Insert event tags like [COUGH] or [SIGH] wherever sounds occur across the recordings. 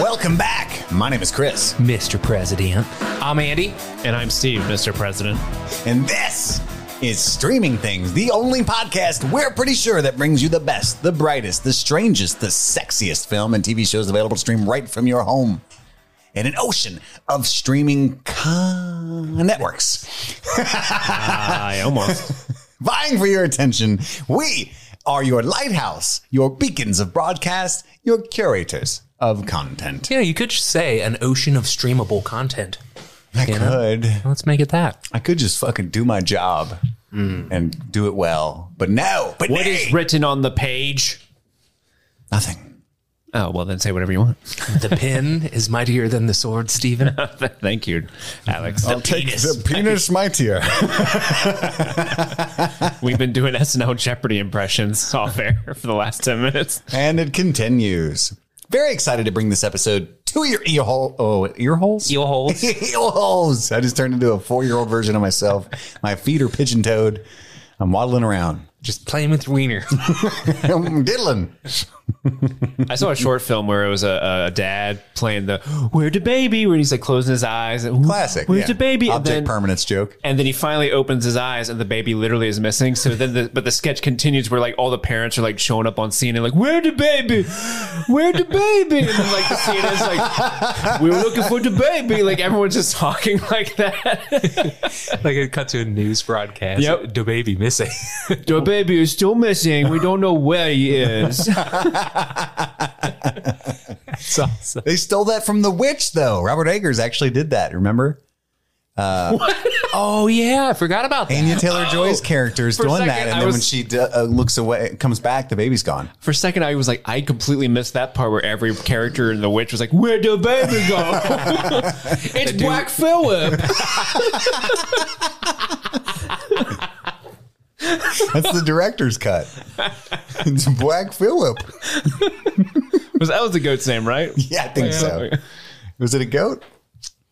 Welcome back. My name is Chris, Mr. President. I'm Andy. And I'm Steve, Mr. President. and this is Streaming Things, the only podcast we're pretty sure that brings you the best, the brightest, the strangest, the sexiest film and TV shows available to stream right from your home. In an ocean of streaming con- networks. I almost. [LAUGHS] vying for your attention. We are your lighthouse, your beacons of broadcast, your curators of content. Yeah, you could just say an ocean of streamable content. I You know? could. Let's make it that. I could just fucking do my job hmm. and do it well. But no, but What nay. is written on the page? nothing. Oh, well, then say whatever you want. [LAUGHS] The pen is mightier than the sword, Stephen. [LAUGHS] Thank you, Alex. I'll the take penis. The penis [LAUGHS] mightier. We've been doing SNL Jeopardy impressions off air for the last 10 minutes. and it continues. Very excited to bring this episode to your ear hole. Oh, ear holes? Eel holes. Ear holes. I just turned into a four year old version of myself. My feet are pigeon toed. I'm waddling around. Just playing with wiener. I'm diddling. [LAUGHS] I saw a short film where it was a, a dad playing the "Where the baby?" where he's like closing his eyes. And, Classic. Where's yeah. the baby? And then, permanence joke. and then he finally opens his eyes, and the baby literally is missing. So then, the, but the sketch continues where like all the parents are like showing up on scene and like, "Where the baby? Where the baby?" And then like the scene is like, "We were looking for the baby." Like everyone's just talking [LAUGHS] like that. like it cut to a news broadcast. Yep. The baby missing. the baby is still missing. We don't know where he is. [LAUGHS] Awesome. They stole that from The Witch, though. Robert Eggers actually did that. Remember? Oh yeah, I forgot about that. Anya Taylor Joy's character is doing that, and I then was- when she d- uh, looks away, comes back, the baby's gone. For a second, I was like, I completely missed that part where every character in The Witch was like, "Where'd the baby go?" [LAUGHS] it's Black Phillip. [LAUGHS] [LAUGHS] That's the director's cut. It's Black Phillip. [LAUGHS] Was that was the goat's name, right? Yeah, I think so. Was it a goat?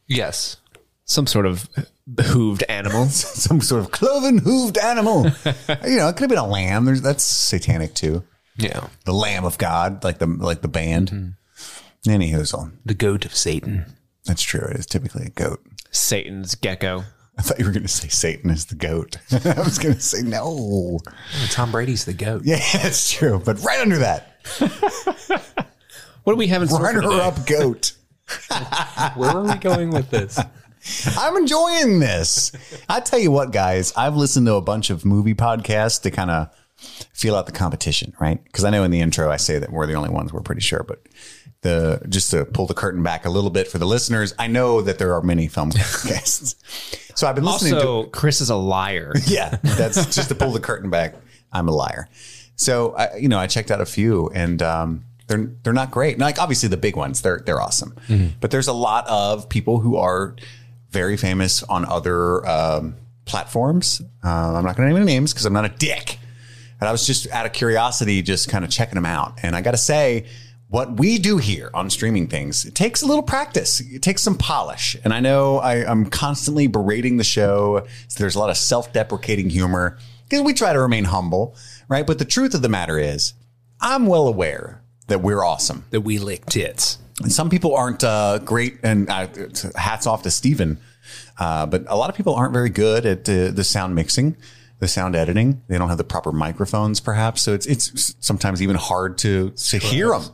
Yes. Some sort of hooved animal. [LAUGHS] Some sort of cloven hooved animal. [LAUGHS] you know, it could have been a lamb. There's, that's satanic too. Yeah. The Lamb of God, like the like the band. Mm-hmm. Anywho, The goat of Satan. that's true. It is typically a goat. Satan's gecko. I thought you were going to say Satan is the goat. [LAUGHS] I was going to say no. Oh, Tom Brady's the goat. Yeah, [LAUGHS] that's true. But right under that, What do we have in store for runner today? up goat. [LAUGHS] Where are we going with this? I'm enjoying this. I tell you what, guys, I've listened to a bunch of movie podcasts to kind of feel out the competition, right? Because I know in the intro I say that we're the only ones we're pretty sure, but the just to pull the curtain back a little bit for the listeners, I know that there are many film [LAUGHS] guests, So I've been listening to Also, Chris is a liar. [LAUGHS] yeah, that's just to pull the curtain back. I'm a liar. So I, you know, I checked out a few, and um, they're they're not great. Like obviously the big ones, they're they're awesome. But there's a lot of people who are very famous on other um, platforms. Uh, I'm not going to name any names because I'm not a dick. And I was just out of curiosity, just kind of checking them out. And I got to say, what we do here on streaming things, it takes a little practice. It takes some polish. And I know I, I'm constantly berating the show. So there's a lot of self-deprecating humor because we try to remain humble, right? But the truth of the matter is, I'm well aware that we're awesome. That we lick tits. And some people aren't uh, great, and uh, hats off to Steven. Uh, but a lot of people aren't very good at uh, the sound mixing, the sound editing. They don't have the proper microphones, perhaps. So it's it's sometimes even hard to to hear them.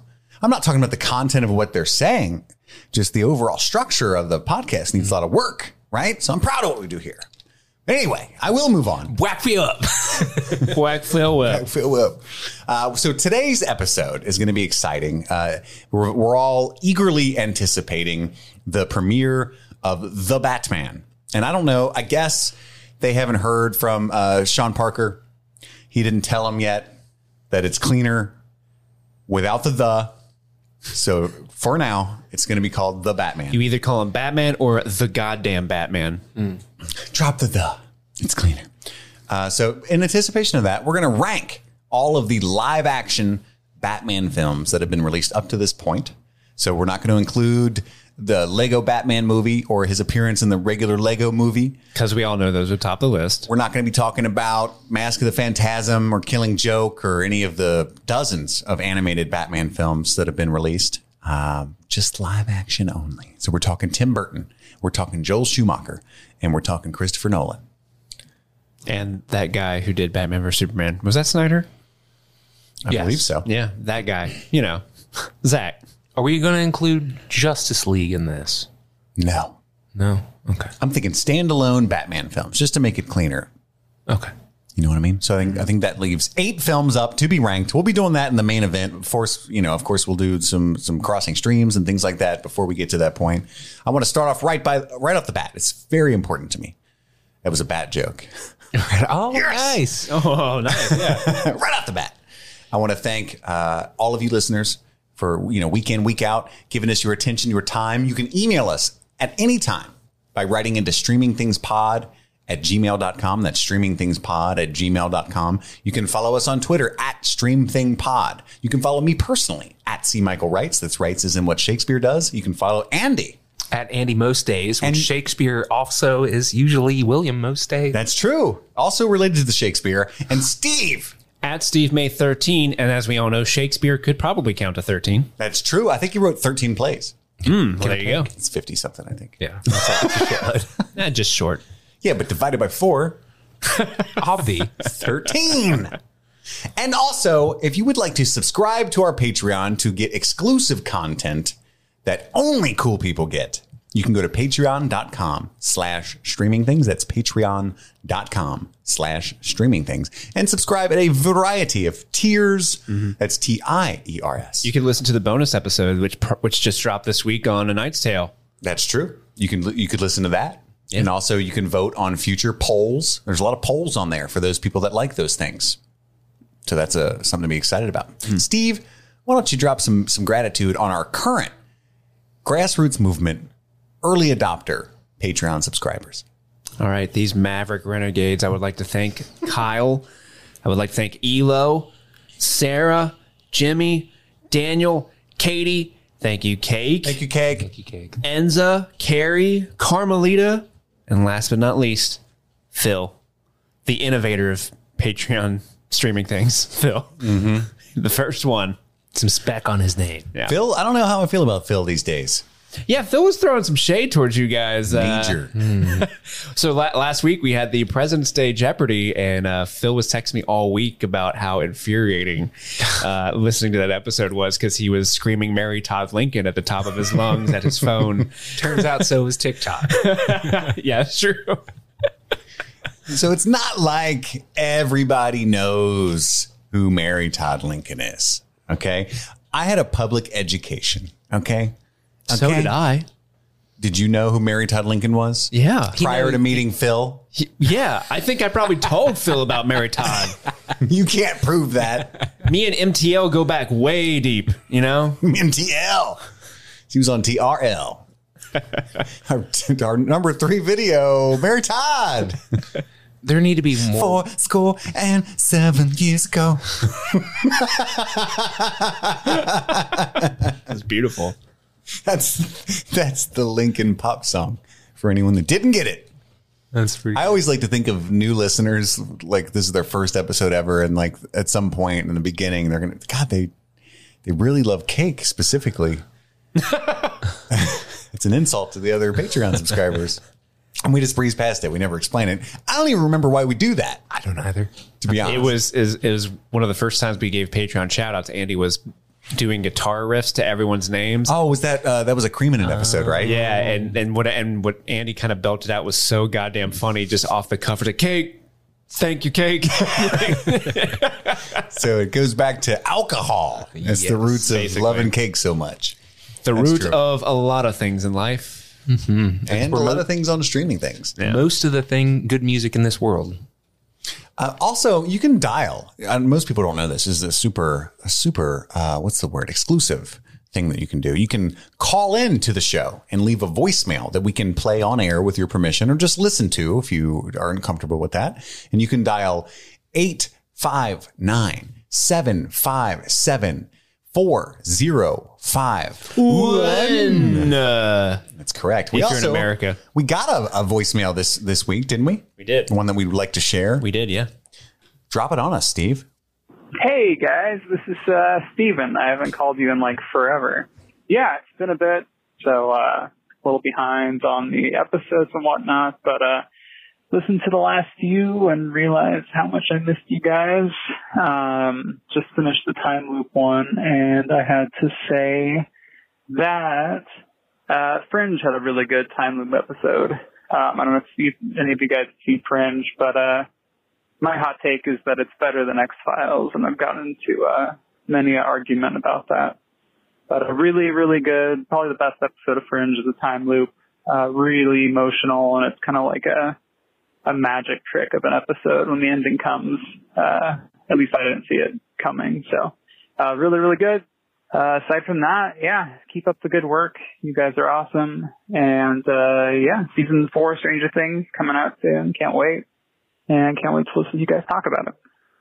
I'm not talking about the content of what they're saying, just the overall structure of the podcast needs a lot of work, right? So I'm proud of what we do here. Anyway, I will move on. Whack me up. Black Phillip. Fill up. Uh, so today's episode is going to be exciting. Uh, we're, we're all eagerly anticipating the premiere of The Batman. And I don't know, I guess they haven't heard from uh, Sean Parker. He didn't tell them yet that it's cleaner without the the. So for now, it's going to be called The Batman. You either call him Batman or the goddamn Batman. drop the the. It's cleaner. Uh, so, in anticipation of that, we're going to rank all of the live action Batman films that have been released up to this point. So, we're not going to include the Lego Batman movie or his appearance in the regular Lego movie. Because we all know those are top of the list. We're not going to be talking about Mask of the Phantasm or Killing Joke or any of the dozens of animated Batman films that have been released. Um, just live action only. So we're talking Tim Burton, we're talking Joel Schumacher, and we're talking Christopher Nolan. And that guy who did Batman vs Superman was that Snyder? I Yes. believe so. Yeah, that guy. You know, [LAUGHS] Zack. Are we going to include Justice League in this? No, No. Okay. I'm thinking standalone Batman films just to make it cleaner. Okay. You know what I mean? So I think I think that leaves eight films up to be ranked. We'll be doing that in the main event. Of course, you know, of course, we'll do some some crossing streams and things like that before we get to that point. I want to start off right by right off the bat. It's very important to me. That was a bad joke. [LAUGHS] Oh, nice. Oh, nice. Yeah. [LAUGHS] right off the bat. I want to thank uh, all of you listeners for you know week in week out giving us your attention, your time. You can email us at any time by writing into streamingthingspod at gmail.com. That's streamingthingspod at gmail.com. You can follow us on Twitter at streamthingpod. You can follow me personally at C. Michael Wrights. That's Wrights is in what Shakespeare does. You can follow Andy. At Andy Most Days, which And- Shakespeare also is usually William Most Days. That's true. Also related to the Shakespeare. And Steve. At Steve May 13. And as we all know, Shakespeare could probably count to 13. That's true. I think he wrote 13 plays. Well, there you go. It's 50 something, I think. yeah. That's like [LAUGHS] [LAUGHS] Eh, just short. Yeah, but divided by four, [LAUGHS] Obvi. 13. and also, if you would like to subscribe to our Patreon to get exclusive content that only cool people get, you can go to patreon.com slash streaming things. That's patreon.com slash streaming things and subscribe at a variety of tiers. Mm-hmm. That's T I E R S. You can listen to the bonus episode, which which just dropped this week on A Knight's Tale. That's true. You can you could listen to that. And also you can vote on future polls. There's a lot of polls on there for those people that like those things. So that's a, something to be excited about. Hmm. Steve, why don't you drop some some gratitude on our current grassroots movement early adopter Patreon subscribers. All right, these Maverick Renegades, I would like to thank Kyle. I would like to thank Elo, Sarah, Jimmy, Daniel, Katie. Thank you, Cake, Thank you, Cake. Thank you, Cake. Enza, Carrie, Carmelita, and last but not least, Phil, the innovator of Patreon streaming things. [LAUGHS] Phil, mm-hmm. [LAUGHS] the first one. Some spec on his name. Yeah. Phil, I don't know how I feel about Phil these days. Yeah, Phil was throwing some shade towards you guys. uh, Major. [LAUGHS] So la- last week we had the President's Day Jeopardy, and uh, Phil was texting me all week about how infuriating uh, [LAUGHS] listening to that episode was because he was screaming "Mary Todd Lincoln" at the top of his lungs at his phone. [LAUGHS] Turns out so was TikTok. yeah, it's true. so it's not like everybody knows who Mary Todd Lincoln is. Okay. I had a public education. Okay. So Okay? did I. Did you know who Mary Todd Lincoln was? Yeah, Prior to meeting Phil? yeah. I think I probably told Phil about Mary Todd. [LAUGHS] You can't prove that. Me and MTL go back way deep. You know. [LAUGHS] MTL. She was on TRL. [LAUGHS] our, our number three video, Mary Todd. There need to be more. Four score and seven years ago. That's beautiful. [LAUGHS] That's that's the Lincoln pop song for anyone that didn't get it. That's pretty. I always like to think of new listeners like this is their first episode ever, and like at some point in the beginning, they're gonna God they they really love cake specifically. [LAUGHS] it's an insult to the other Patreon subscribers, [LAUGHS] and we just breeze past it. We never explain it. I don't even remember why we do that. I don't either. To be honest, It was is it was one of the first times we gave Patreon shout outs. Andy was doing guitar riffs to everyone's names. Oh, was that uh, that was a cream in an episode, right? Yeah, and and what and what Andy kind of belted out was so goddamn funny, just off the cuff. Like, cake, thank you, cake. [LAUGHS] So it goes back to alcohol. That's the Yes, roots of basically. loving cake so much, the root true. of a lot of things in life. and a lot of things on streaming things. Most of the thing, good music in this world. Uh, also, you can dial. And most people don't know this. this is a super, a super. Uh, what's the word? Exclusive thing that you can do. You can call in to the show and leave a voicemail that we can play on air with your permission, or just listen to if you aren't comfortable with that. And you can dial eight five nine seven five seven four zero five. One. Uh, That's correct. We If you're in America. we got a, a voicemail this this week, didn't we? We did. One that we would like to share. We did, yeah. Drop it on us, Steve. Hey guys, this is uh, Steven. I haven't called you in like forever. Yeah, it's been a bit, so uh, a little behind on the episodes and whatnot, but uh, listened to the last few and realized how much I missed you guys. Um, just finished the time loop one, and I had to say that uh, Fringe had a really good time loop episode. Um, I don't know if you, any of you guys see Fringe, but uh, my hot take is that it's better than X Files, and I've gotten into uh, many an argument about that. But a really, really good, probably the best episode of Fringe is a time loop. Uh, really emotional, and it's kind of like a a magic trick of an episode when the ending comes. Uh, at least I didn't see it coming. So, uh, really, really good. Uh, aside from that, yeah, keep up the good work. You guys are awesome. And, uh, yeah, season four Stranger Things coming out soon. Can't wait. And can't wait to listen to you guys talk about it.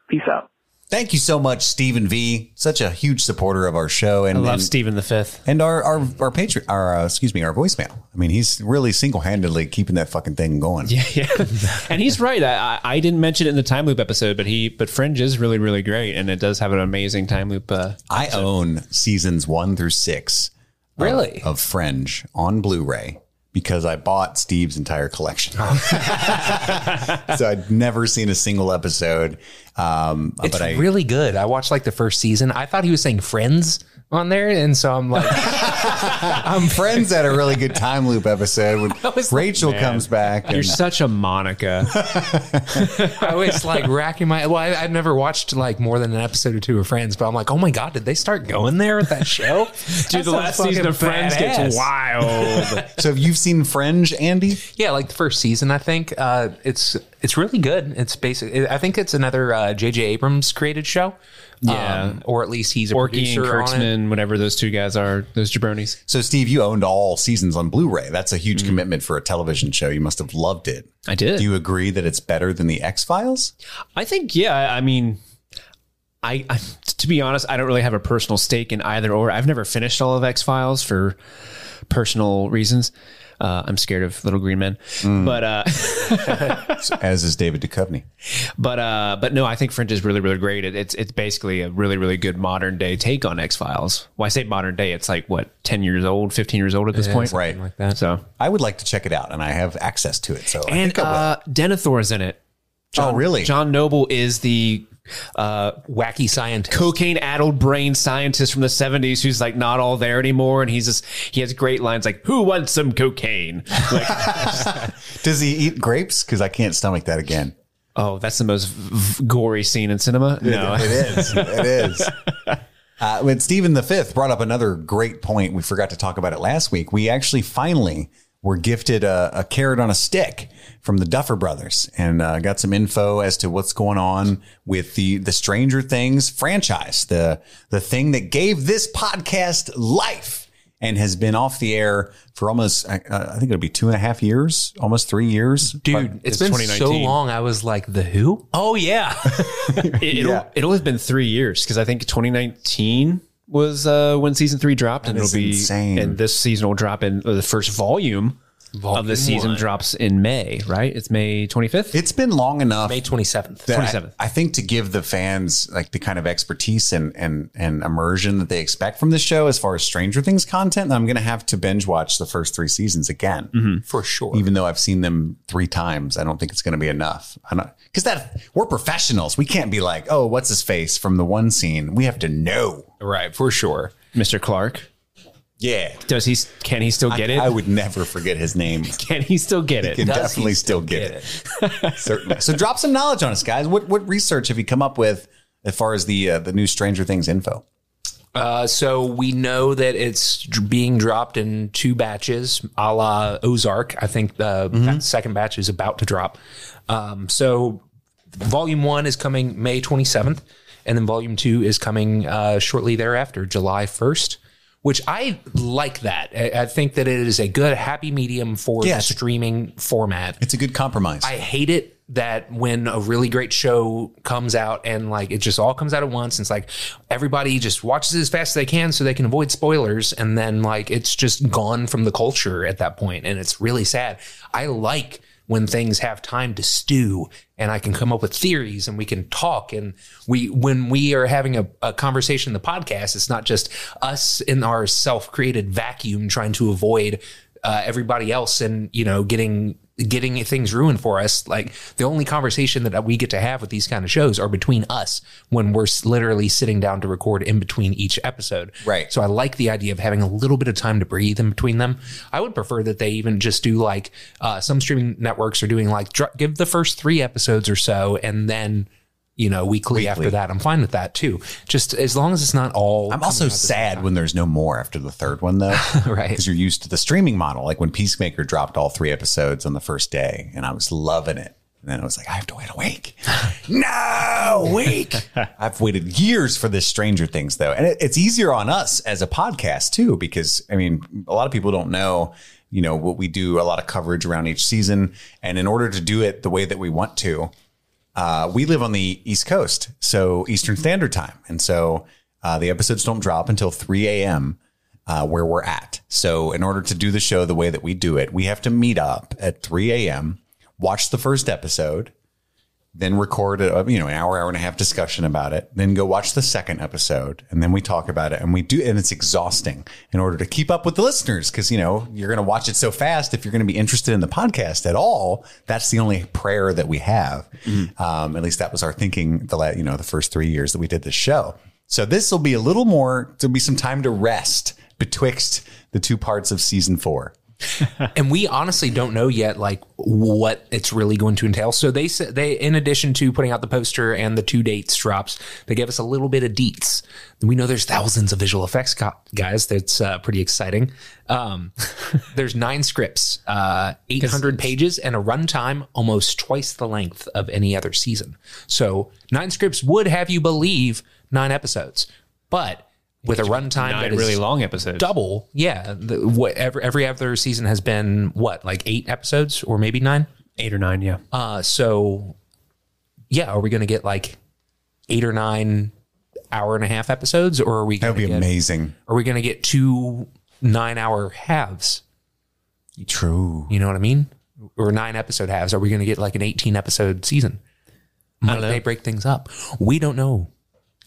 Peace out. Thank you so much, Stephen V. Such a huge supporter of our show and I love and, Stephen the Fifth. and our our our patron, our uh, excuse me, our voicemail. I mean, he's really single handedly keeping that fucking thing going. Yeah, yeah. [LAUGHS] and he's right. I, I didn't mention it in the time loop episode, but he but Fringe is really really great, and it does have an amazing time loop. Uh, I own seasons one through six Really? of Fringe on Blu-ray because I bought Steve's entire collection. [LAUGHS] so I'd never seen a single episode. Um, It's but I really good. I watched like the first season. I thought he was saying Friends on there, and so I'm like, [LAUGHS] I'm friends at a really good time loop episode when [LAUGHS] was like, Rachel comes back. you're And, such a Monica. [LAUGHS] I was like racking my. Well, I, I've never watched like more than an episode or two of Friends, but I'm like, oh my god, did they start going there with that show? Dude, the last season of Friends gets wild. so have you seen Fringe, Andy? Yeah, like the first season, I think uh, it's it's really good. It's basic. I think it's another uh, J.J. Abrams created show. Yeah. Um, or at least he's a Orci producer and on it. Kurtzman, whatever those two guys are, those jabronis. So Steve, you owned all seasons on Blu-ray. That's a Mm. huge commitment for a television show. You must have loved it. I did. Do you agree that it's better than the X Files? I think, yeah. I mean, I, I to be honest, I don't really have a personal stake in either or. I've never finished all of X Files for personal reasons. Uh, I'm scared of little green men, but uh, [LAUGHS] As is David Duchovny. [LAUGHS] but uh, but no, I think Fringe is really really great. It, it's it's basically a really really good modern day take on X Files. Well, I say modern day, it's like what ten years old, fifteen years old at this point, Right. like that. So I would like to check it out, and I have access to it. So I and think I will. uh, Denethor's in it. oh, really? John Noble is the uh, Wacky scientist. cocaine addled brain scientist from the 70s who's like not all there anymore and he's just he has great lines like who wants some cocaine like [LAUGHS] Does he eat grapes? Because I can't stomach that again. oh that's the most v- gory scene in cinema no It is. It is. [LAUGHS] Uh, when Stephen the Fifth brought up another great point, we forgot to talk about it last week. We actually finally were gifted a, a carrot on a stick from the Duffer Brothers, and uh, got some info as to what's going on with the the Stranger Things franchise, the the thing that gave this podcast life. And has been off the air for almost, uh, I think it'll be two and a half years, almost three years. Dude, it's it's been so long. I was like, the who? Oh yeah, [LAUGHS] it, it'll, Yeah. it'll have been three years because i think 2019 was uh, when season three dropped and it'll be insane. and this season will drop in uh, the first volume, of the season one. drops in may right it's may 25th It's been long enough. May twenty seventh. that I- 27th. I, think to give the fans like the kind of expertise and and and immersion that they expect from the show as far as Stranger Things content, I'm going to have to binge watch the first three seasons again. Mm-hmm. for sure. Even though I've seen them three times, I don't think it's going to be enough. I don't because that we're professionals. We can't be like, oh, what's his face from the one scene. We have to know. right, for sure. mr clark Yeah, does he can he still get I, it I would never forget his name. [LAUGHS] can he still get it Can Does he definitely still still get, get it. [LAUGHS] [LAUGHS] Certainly. So drop some knowledge on us, guys. What what research have you come up with as far as the uh, the new Stranger Things info? Uh, so we know that it's being dropped in two batches, a la Ozark. I think the that second batch is about to drop. Um, so volume one is coming May 27th, and then volume two is coming uh, shortly thereafter, July 1st. Which I like that. I, I think that it is a good happy medium for Yeah, the streaming format. It's a good compromise. I hate it that when a really great show comes out and like it just all comes out at once, and it's like everybody just watches it as fast as they can so they can avoid spoilers, and then like it's just gone from the culture at that point, and it's really sad. I like when things have time to stew and I can come up with theories and we can talk. And we when we are having a, a conversation in the podcast, it's not just us in our self-created vacuum trying to avoid uh, everybody else and you know getting getting things ruined for us like the only conversation that we get to have with these kind of shows are between us when we're literally sitting down to record in between each episode Right. so i like the idea of having a little bit of time to breathe in between them i would prefer that they even just do like uh, some streaming networks are doing like dr- give the first three episodes or so and then you know weekly, after that i'm fine with that too just as long as it's not all I'm also sad when there's no more after the third one, though. [LAUGHS] Right. Because you're used to the streaming model. Like when Peacemaker dropped all three episodes on the first day, and I was loving it. And then I was like, I have to wait a week. [LAUGHS] no, week. [LAUGHS] I've waited years for this Stranger Things, though. And it, it's easier on us as a podcast, too, because, I mean, a lot of people don't know, you know, what we do, a lot of coverage around each season. And in order to do it the way that we want to, uh, we live on the East Coast, so Eastern Standard Time, and so uh, the episodes don't drop until 3 a.m. Uh, where we're at. So in order to do the show the way that we do it, we have to meet up at 3 a.m., watch the first episode, then record a you know an hour, hour and a half discussion about it, then go watch the second episode, and then we talk about it, and we do, and it's exhausting in order to keep up with the listeners because you know you're going to watch it so fast. If you're going to be interested in the podcast at all, that's the only prayer that we have. Um, at least that was our thinking the la- you know the first three years that we did this show. So this will be a little more. There'll be some time to rest betwixt the two parts of season four. [LAUGHS] and we honestly don't know yet like what it's really going to entail. So they said they in addition to putting out the poster and the two dates drops they gave us a little bit of deets. We know there's thousands of visual effects co- guys. That's uh, pretty exciting. Um, [LAUGHS] there's nine scripts uh, 800 pages and a runtime almost twice the length of any other season. So nine scripts would have you believe nine episodes. But with a runtime that Nine really long episodes. double. Yeah, the, what every, every other season has been what like eight episodes or maybe nine. Eight or nine, yeah. Uh, so yeah, are we going to get like eight or nine hour and a half episodes, or are we That would be get, amazing. Are we going to get two nine hour halves? True. You know what I mean? Or nine episode halves? Are we going to get like an eighteen episode season? Might they break things up? We don't know.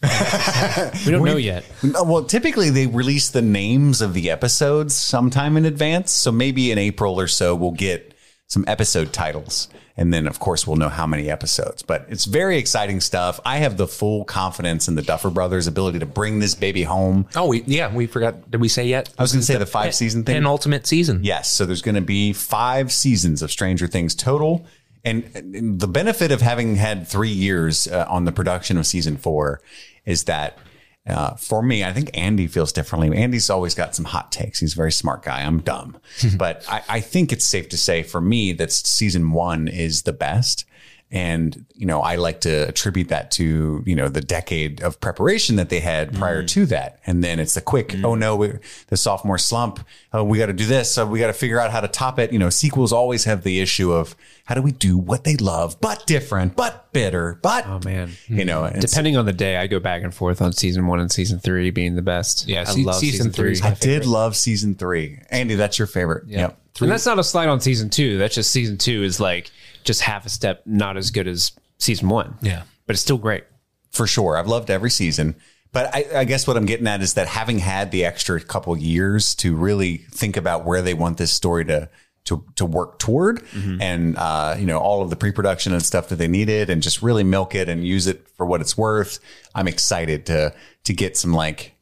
We don't know yet. Well, typically they release the names of the episodes sometime in advance. So maybe in April or so, we'll get some episode titles. And then, of course, we'll know how many episodes. But it's very exciting stuff. I have the full confidence in the Duffer Brothers' ability to bring this baby home. Oh, we yeah, we forgot. Did we say yet? I was going to say the five season thing. Penultimate season. Yes. So there's going to be five seasons of Stranger Things total. And, and the benefit of having had three years uh, on the production of season four is that uh, for me, I think Andy feels differently. Andy's always got some hot takes. He's a very smart guy. I'm dumb. [LAUGHS] but I, I think it's safe to say for me that season one is the best. And, you know, I like to attribute that to, you know, the decade of preparation that they had prior mm. to that. And then it's the quick, mm. oh no, we, the sophomore slump. Oh, we got to do this. So we got to figure out how to top it. You know, sequels always have the issue of how do we do what they love, but different, but bitter, but, oh man. you know, mm. it's- Depending on the day, I go back and forth on season one and season three being the best. Yeah, I se- love season season, three I did love season three. Andy, that's your favorite. Yep. And that's not a slide on season two. That's just season two is like just half a step not as good as season one. Yeah. But it's still great. for sure. I've loved every season. But I, I guess what I'm getting at is that having had the extra couple years to really think about where they want this story to to to work toward, and uh, you know all of the pre-production and stuff that they needed, and just really milk it and use it for what it's worth. I'm excited to to get some like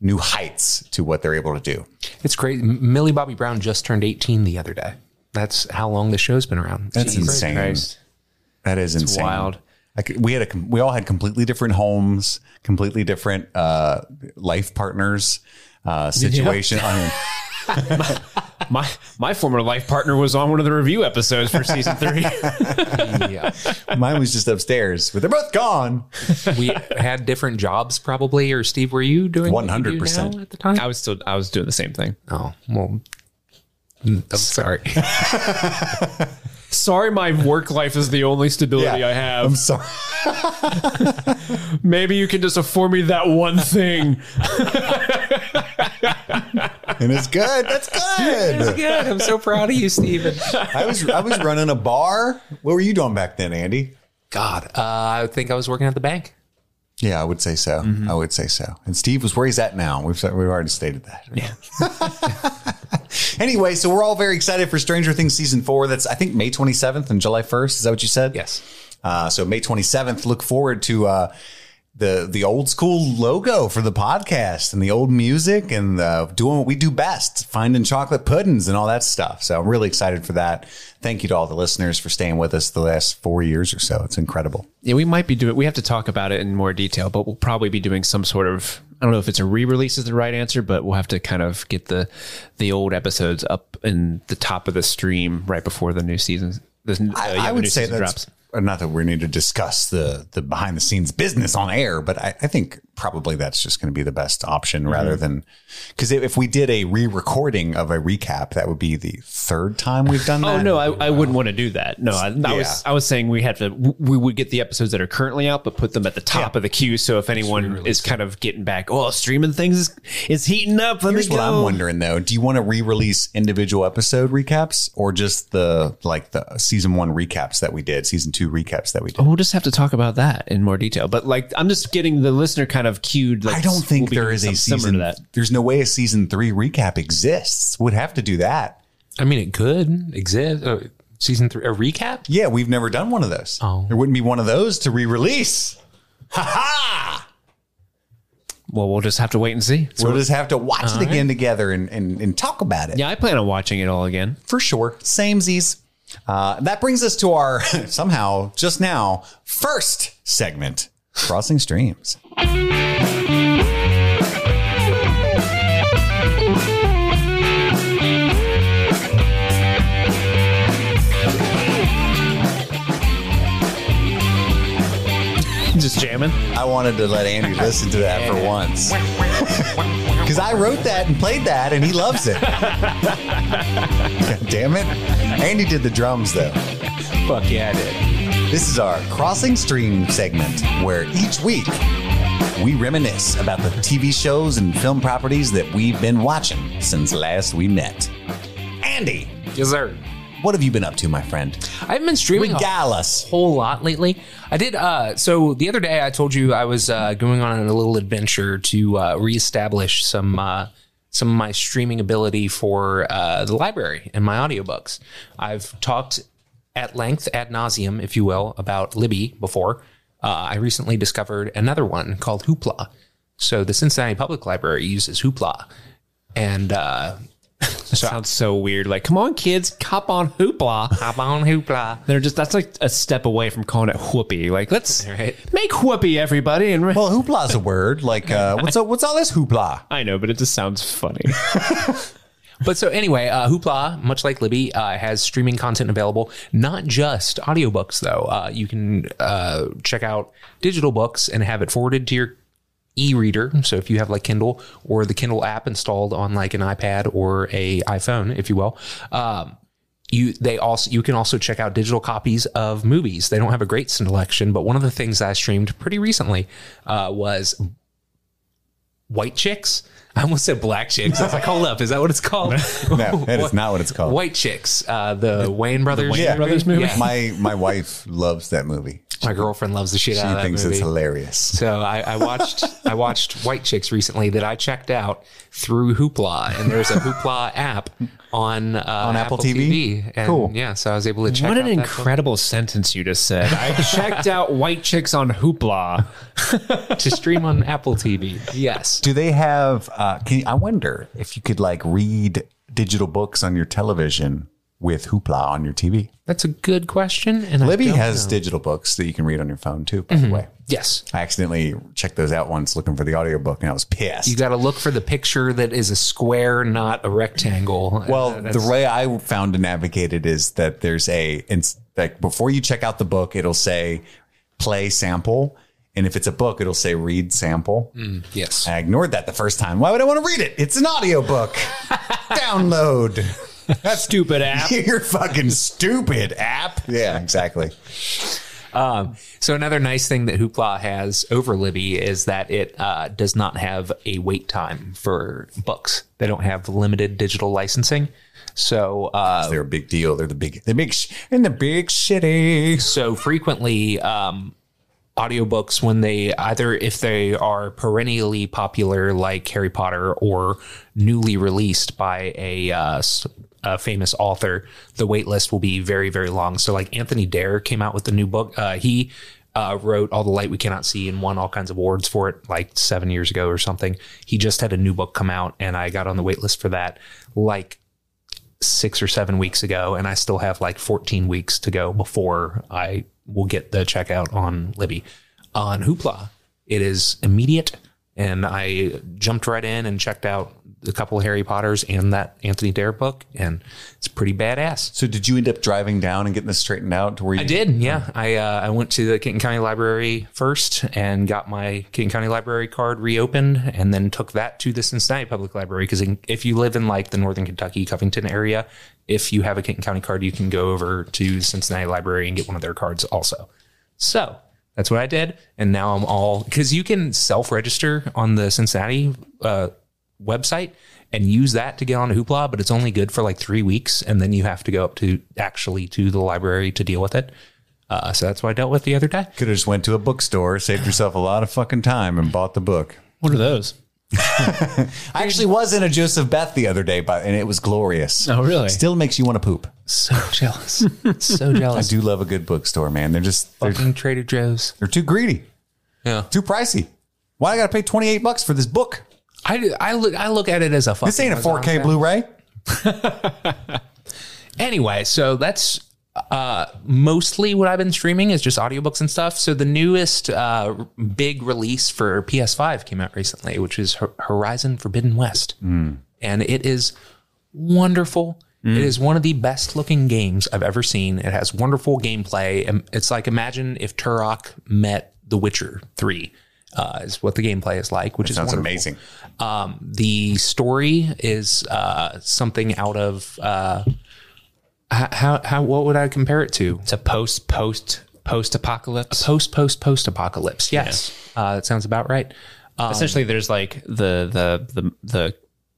new heights to what they're able to do. It's great. Millie Bobby Brown just turned 18 the other day. That's how long the show's been around. That's insane. Christ. That is insane. wild. I could- we had a we all had completely different homes, completely different uh, life partners, uh, situation. I mean, [LAUGHS] my my former life partner was on one of the review episodes for season three. [LAUGHS] yeah. Mine was just upstairs, but they're both gone. We had different jobs probably. Or Steve, were you doing what you do 100%. at the time? I was still I was doing the same thing. oh, well, I'm sorry. [LAUGHS] Sorry, my work life is the only stability I have. I'm sorry. [LAUGHS] Maybe you can just afford me that one thing. [LAUGHS] And it's good. That's good. It is good. I'm so proud of you, Steven. I was I was running a bar. What were you doing back then, Andy? God, uh, I think I was working at the bank. Yeah, I would say so. I would say so. And Steve was where he's at now. We've we've already stated that. Yeah. [LAUGHS] anyway, so we're all very excited for Stranger Things season four. That's I think May twenty seventh and July first. Is that what you said? Yes. Uh, so May twenty seventh. Look forward to uh, the the old school logo for the podcast and the old music and uh, doing what we do best, finding chocolate puddings and all that stuff. So I'm really excited for that. Thank you to all the listeners for staying with us the last four years or so. It's incredible. Yeah, we might be doing. We have to talk about it in more detail, but we'll probably be doing some sort of. I don't know if it's a re-release is the right answer, but we'll have to kind of get the the old episodes up in the top of the stream right before the new season. The, uh, I, I the would say that's not that we need to discuss the the behind the scenes business on air, but I, I think probably that's just going to be the best option rather Mm-hmm. than because if we did a re-recording of a recap, that would be the third time we've done [LAUGHS] that. Oh no, I, I wouldn't want to do that. No, I, I was I was saying we had to we would get the episodes that are currently out, but put them at the top of the queue. So if anyone is kind of getting back, oh, streaming things is, is heating up. Let Here's me what. I'm wondering though: Do you want to re-release individual episode recaps or just the like the season one recaps that we did, season two recaps that we did? Oh, We'll just have to talk about that in more detail. But like, I'm just getting the listener kind of cued. Like, I don't think we'll be there doing is a season. that. There's no way a season three recap exists. Would have to do that. I mean, it could exist. Uh, season three, a recap? Yeah, we've never done one of those. Oh. There wouldn't be one of those to re-release. Ha ha! Well, we'll just have to wait and see. we'll just have to watch it again together and, and, and talk about it. Yeah, I plan on watching it all again. for sure. Samesies. Uh, that brings us to our [LAUGHS] somehow just now first segment, crossing streams. Just jamming. I wanted to let Andy listen to that for once [LAUGHS] because I wrote that and played that, and he loves it. [LAUGHS] Damn it! Andy did the drums though. Fuck yeah, I did. This is our Crossing Stream segment where each week we reminisce about the TV shows and film properties that we've been watching since last we met. Andy, Yes, sir. what have you been up to, my friend? I've been streaming a Regale us. whole lot lately. I did. Uh, so the other day, I told you I was uh, going on a little adventure to uh, reestablish some uh, some of my streaming ability for uh, the library and my audiobooks. I've talked at length, ad nauseum, if you will, about Libby before. Uh, I recently discovered another one called Hoopla. So the Cincinnati Public Library uses Hoopla, and uh, [LAUGHS] Sounds so weird. Like, come on, kids, cop on hoopla. hop on Hoopla. They're just that's like a step away from calling it whoopee. Like, let's [LAUGHS] Right. make whoopee, everybody. And Well, hoopla's a word. Like, uh, what's up, what's all this hoopla? [LAUGHS] I know, but it just sounds funny. But so anyway, uh, Hoopla, much like Libby, uh, has streaming content available. Not just audiobooks, though. Uh, you can uh, check out digital books and have it forwarded to your e-reader. So if you have like Kindle or the Kindle app installed on like an iPad or a iPhone, if you will, um, you they also you can also check out digital copies of movies. They don't have a great selection, but one of the things I streamed pretty recently uh, was White Chicks. I almost said Black Chicks. I was like, hold up, is that what it's called? [LAUGHS] No, that is not what it's called. White Chicks, uh, the Wayans Brothers, Wayans Brothers movie? Yeah. My my wife loves that movie. My girlfriend loves the shit She out of that She thinks movie. it's hilarious. So I, I watched I watched White Chicks recently that I checked out through Hoopla, and there's a Hoopla app on uh, on Apple TV? And Cool. Yeah, so I was able to check. what an out that incredible sentence you just said. I [LAUGHS] checked out white chicks on hoopla. to stream on Apple TV. Yes. Do they have? Uh, can I wonder if you could like read digital books on your television with Hoopla on your TV. That's a good question. And Libby has know. digital books that you can read on your phone too, by the way. yes. I accidentally checked those out once looking for the audiobook and I was pissed. You got to look for the picture that is a square, not a rectangle. well, Uh, the way I found to navigate it is that there's a, like before you check out the book, it'll say play sample. And if it's a book, it'll say read sample. yes. I ignored that the first time. Why would I want to read it? It's an audiobook. [LAUGHS] Download. [LAUGHS] That stupid app. [LAUGHS] You're fucking stupid app. Yeah, exactly. Um, so another nice thing that Hoopla has over Libby is that it uh, does not have a wait time for books. They don't have limited digital licensing. So uh, They're a big deal. They're the big, the big, sh- in the big city. so frequently um, audiobooks when they either if they are perennially popular like harry potter or newly released by a, uh, s- a famous author the wait list will be very very long. So like Anthony Doerr came out with the new book. Uh, he uh, wrote all the light we cannot see and won all kinds of awards for it like seven years ago or something. He just had a new book come out and i got on the wait list for that like six or seven weeks ago, and I still have like 14 weeks to go before I will get the checkout on Libby. On Hoopla, it is immediate, and I jumped right in and checked out a couple of Harry Potters and that Anthony Doerr book, and it's pretty badass. So did you end up driving down and getting this straightened out to where you I did, yeah. I uh, I went to the Kenton County Library first and got my Kenton County Library card reopened, and then took that to the Cincinnati Public Library because if you live in like the Northern Kentucky Covington area, if you have a Kenton County card, you can go over to the Cincinnati Library and get one of their cards also. So that's what I did, and now I'm all because you can self register on the Cincinnati uh, website and use that to get on Hoopla, but it's only good for like three weeks, and then you have to go up to actually to the library to deal with it. Uh, so that's what I dealt with the other day. could have just went to a bookstore, saved yourself a lot of fucking time, and bought the book. What are those? [LAUGHS] I actually was in a Joseph Beth the other day, but and it was glorious. Oh, really? Still makes you want to poop. So [LAUGHS] jealous, so jealous. I do love a good bookstore, man. They're just they're, Fucking Trader Joe's. they're too greedy, Yeah, too pricey. Why I got to pay twenty eight bucks for this book? I, I look I look at it as a fucking This ain't a four K Blu-ray. [LAUGHS] anyway, so that's uh, mostly what I've been streaming is just audiobooks and stuff. So the newest uh, big release for PS5 came out recently, which is Hor- Horizon Forbidden West, and it is wonderful. It is one of the best looking games I've ever seen. It has wonderful gameplay. and It's like imagine if Turok met The Witcher Three. Uh, is what the gameplay is like, which is Sounds wonderful. amazing. Um, the story is uh, something out of uh, how how what would I compare it to? It's a post post post apocalypse. Post post post apocalypse. Yes, uh, that sounds about right. Essentially, there's like the the the the.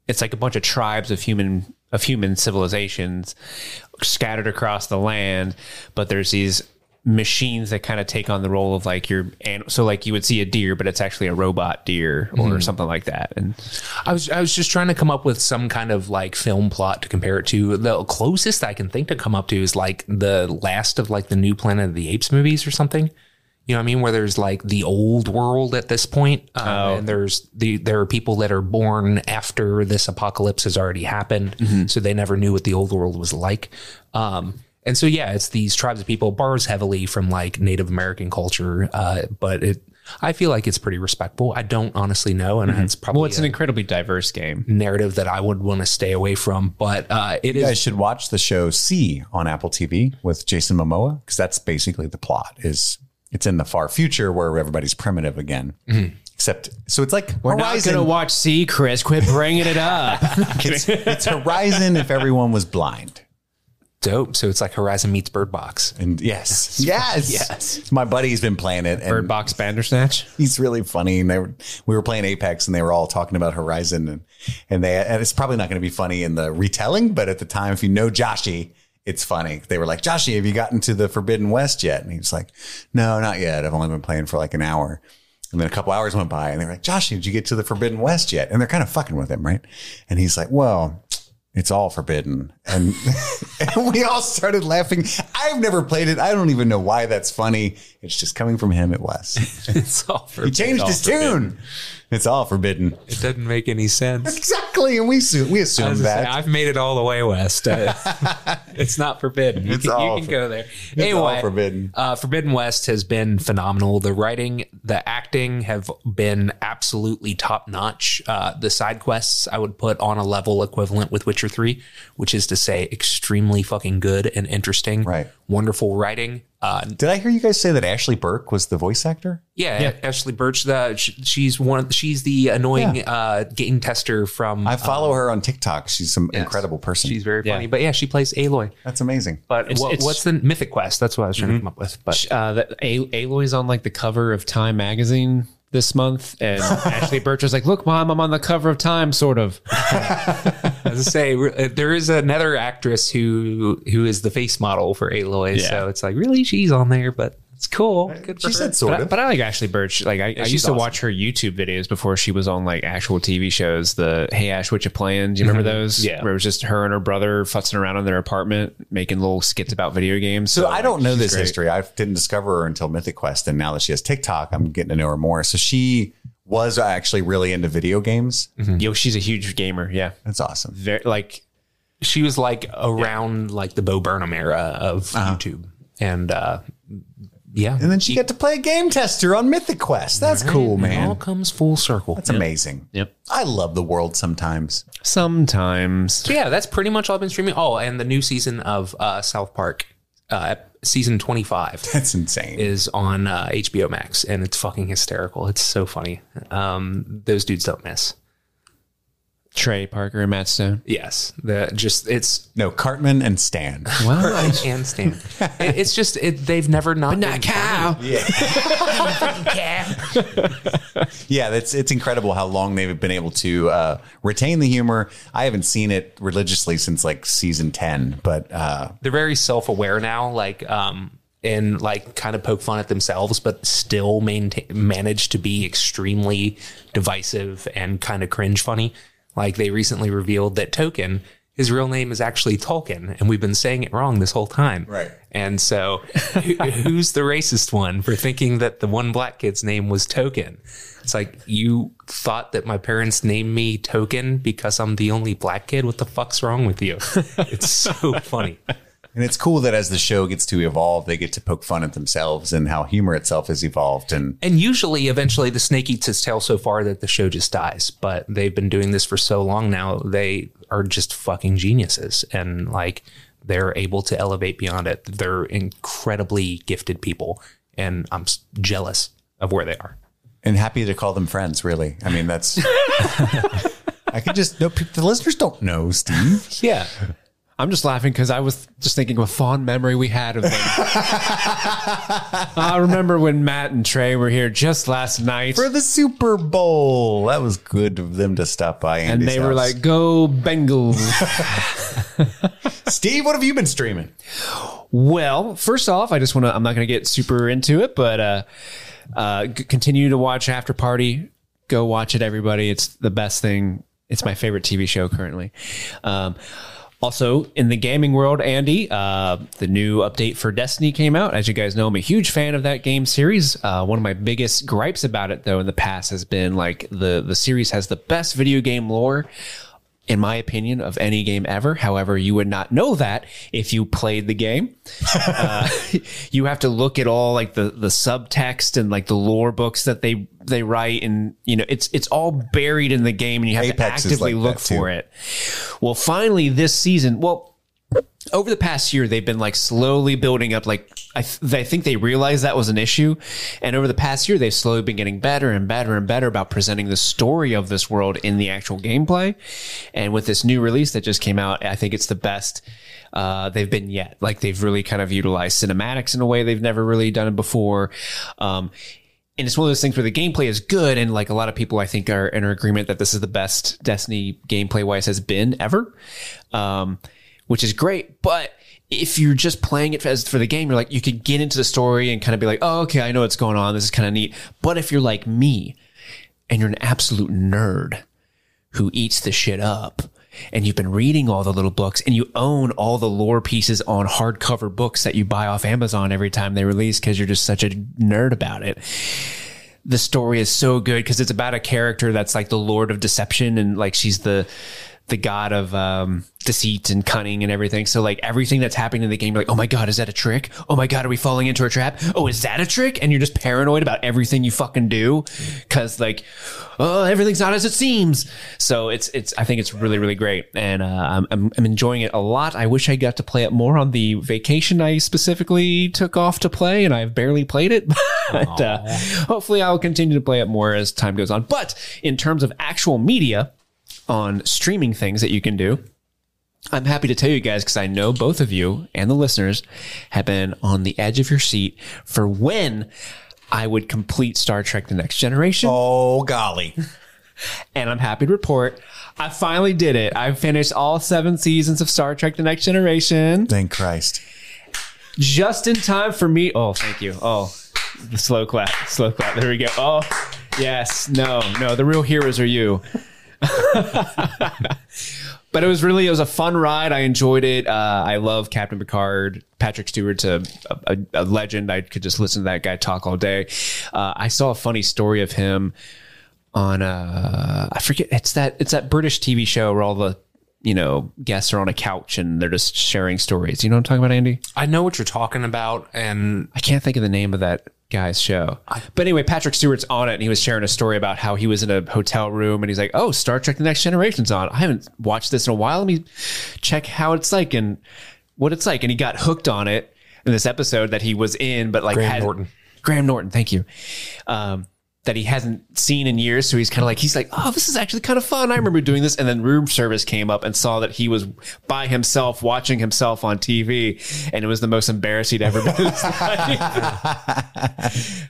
It's like a bunch of tribes of human of human civilizations scattered across the land, but there's these machines that kind of take on the role of like your and so like you would see a deer but it's actually a robot deer or something like that and I was I was just trying to come up with some kind of like film plot to compare it to. The closest I can think to come up to is like the last of like the new Planet of the Apes movies or something. You know what I mean? Where there's like the old world at this point, um, and there's the there are people that are born after this apocalypse has already happened, so they never knew what the old world was like. Um, and so yeah, it's these tribes of people borrows heavily from like Native American culture, uh, but it I feel like it's pretty respectful. I don't honestly know, and it's probably well it's an incredibly diverse game narrative that I would want to stay away from. But uh, it You is guys should watch the show See on Apple TV with Jason Momoa because that's basically the plot. Is it's in the far future where everybody's primitive again. Except, so it's like we're Horizon. not gonna watch See Chris quit bringing it up [LAUGHS] it's, it's Horizon if everyone was blind. Dope. So it's like Horizon meets Bird Box. And yes, [LAUGHS] yes, Yes. My buddy's been playing it, and Bird Box Bandersnatch he's really funny. And they were, we were playing Apex, and they were all talking about Horizon, and and they and it's probably not going to be funny in the retelling, but at the time, if you know Joshy, it's funny. They were like, Joshy, have you gotten to the Forbidden West yet? And he was like, No, not yet. I've only been playing for like an hour. And then a couple hours went by, and they were like, Joshy, did you get to the Forbidden West yet? And they're kind of fucking with him, right? And he's like, Well. It's all forbidden. And, [LAUGHS] and we all started laughing. I've never played it. I don't even know why that's funny. It's just coming from him. It was. [LAUGHS] it's all for He changed his tune. It's all forbidden. It doesn't make any sense. Exactly, and we assume, we assume gonna say, that. I've made it all the way west. Uh, [LAUGHS] it's not forbidden. You It's can, all you can for- go there. all anyway, forbidden. Uh, forbidden West has been phenomenal. The writing, the acting have been absolutely top notch. Uh, the side quests I would put on a level equivalent with Witcher Three, which is to say, extremely fucking good and interesting. Right. Wonderful writing. Uh, Did I hear you guys say that Ashley Burch was the voice actor? yeah, Ashley Burch. The sh- she's one. Of, she's the annoying Yeah. uh, game tester from. I follow her on TikTok. She's some incredible person. she's very Yeah. funny, but yeah, she plays Aloy. That's amazing. But It's- what, it's- what's the Mythic Quest? That's what I was trying to come up with. But uh, that A- Aloy's on like the cover of Time magazine this month, and [LAUGHS] Ashley Burch was like, "Look, mom, I'm on the cover of Time, sort of." [LAUGHS] as I say, uh, there is another actress who who is the face model for Aloy. Yeah. So it's like, really, she's on there, but it's cool. Good for She her. said sort But I, of. but I like Ashley Burch. Like I, I used to awesome. watch her YouTube videos before she was on like actual TV shows. The Hey Ash, what you playing? Do you remember mm-hmm. those? Yeah. where it was just her and her brother futzing around in their apartment making little skits about video games. So I don't know this great. history. I didn't discover her until Mythic Quest, and now that she has TikTok, I'm getting to know her more. So she was actually really into video games. Mm-hmm. Yo, she's a huge gamer. Yeah, That's awesome. very like she was like around like the Bo Burnham era of uh-huh. YouTube, and uh, yeah, And then she got to play a game tester on Mythic Quest. That's cool, man. It all man. comes full circle. That's amazing. Yep. I love the world sometimes. sometimes. So yeah, that's pretty much all I've been streaming. Oh, and the new season of uh, South Park, uh, season twenty five. [LAUGHS] That's insane. is on uh, HBO Max, and it's fucking hysterical. It's so funny. Um, those dudes don't miss. Trey Parker and Matt Stone. Yes, the just it's no, Cartman and Stan. Wow. and Stan. [LAUGHS] It, it's just it, they've never not been cow. [LAUGHS] Yeah, that's it's incredible how long they've been able to uh, retain the humor. I haven't seen it religiously since like season ten, but uh, They're very self aware now, like um, and like kind of poke fun at themselves, but still maintain manage to be extremely divisive and kind of cringe funny. Like they recently revealed that Token. His real name is actually Tolkien, and we've been saying it wrong this whole time. Right. And so, [LAUGHS] who, who's the racist one for thinking that the one black kid's name was Token? It's like you thought that my parents named me Token because I'm the only black kid. What the fuck's wrong with you? [LAUGHS] It's so funny. And it's cool that as the show gets to evolve, they get to poke fun at themselves and how humor itself has evolved. And And usually, eventually, the snake eats its tail so far that the show just dies. But they've been doing this for so long now, they are just fucking geniuses. And like, they're able to elevate beyond it. They're incredibly gifted people. And I'm jealous of where they are. and happy to call them friends. Really, I mean that's. [LAUGHS] I could just no. The listeners don't know, Steve. [LAUGHS] Yeah. I'm just laughing because I was just thinking of a fond memory we had of them. [LAUGHS] I remember when Matt and Trey were here just last night, For the Super Bowl, that was good of them to stop by. and Andy's they were house. like, "Go Bengals!" [LAUGHS] "Steve, what have you been streaming?" well, first off, I just want to. I'm not going to get super into it, but uh, uh, continue to watch After Party. Go watch it, everybody. It's the best thing. It's my favorite TV show currently. Um, also, in the gaming world, Andy, uh, the new update for Destiny came out. As you guys know, I'm a huge fan of that game series. Uh, one of my biggest gripes about it, though, in the past has been like the the series has the best video game lore in my opinion, of any game ever. However, you would not know that if you played the game. [LAUGHS] uh, [LAUGHS] you have to look at all like the the subtext and like the lore books that they they write, and you know it's it's all buried in the game, and you have Apex to actively like look for it. Well, finally, this season, well. Over the past year, they've been like slowly building up. Like I, th- I think they realized that was an issue, and over the past year, they've slowly been getting better and better and better about presenting the story of this world in the actual gameplay. And with this new release that just came out, I think it's the best uh, they've been yet. Like they've really kind of utilized cinematics in a way they've never really done it before. Um, and it's one of those things where the gameplay is good, and like a lot of people, I think, are in agreement that this is the best Destiny gameplay wise has been ever, um, which is great. But if you're just playing it as for the game, you're like you could get into the story and kind of be like, oh, okay, I know what's going on. This is kind of neat. But if you're like me, and you're an absolute nerd who eats the shit up. And you've been reading all the little books and you own all the lore pieces on hardcover books that you buy off Amazon every time they release because you're just such a nerd about it the story is so good because it's about a character that's like the Lord of Deception and like she's the the god of um, deceit and cunning and everything. So like everything that's happening in the game, you're like, oh my god, is that a trick? Oh my god, are we falling into a trap? Oh, is that a trick? And you're just paranoid about everything you fucking do because like, oh, everything's not as it seems. So it's it's I think it's really really great, and uh, I'm, I'm I'm enjoying it a lot. I wish I got to play it more on the vacation I specifically took off to play, and I've barely played it. [LAUGHS] but uh, hopefully, I'll continue to play it more as time goes on. But in terms of actual media on streaming things that you can do. I'm happy to tell you guys because I know both of you and the listeners have been on the edge of your seat for when I would complete Star Trek The Next Generation. Oh golly. [LAUGHS] And I'm happy to report I finally did it. I finished all seven seasons of Star Trek The Next Generation Thank Christ. just in time for me. Oh, thank you. Oh, the slow clap, slow clap. There we go. Oh, yes. No, no, the real heroes are you. [LAUGHS] but it was really it was a fun ride. I enjoyed it. Uh, I love Captain Picard. Patrick Stewart's a, a, a legend. I could just listen to that guy talk all day. Uh, I saw a funny story of him on uh, I forget it's that it's that British TV show where all the you know guests are on a couch and they're just sharing stories. You know what I'm talking about, Andy? I know what you're talking about, and I can't think of the name of that guy's show. But anyway, Patrick Stewart's on it and he was sharing a story about how he was in a hotel room and he's like, Oh, Star Trek The Next Generation's on. I haven't watched this in a while. Let me check how it's like and what it's like. And he got hooked on it in this episode that he was in, but like Graham had- Norton. Graham Norton, thank you. Um, that he hasn't seen in years. So he's kind of like, he's like, oh, this is actually kind of fun. I remember doing this. And then room service came up and saw that he was by himself watching himself on TV. And it was the most embarrassed he'd ever been in his life.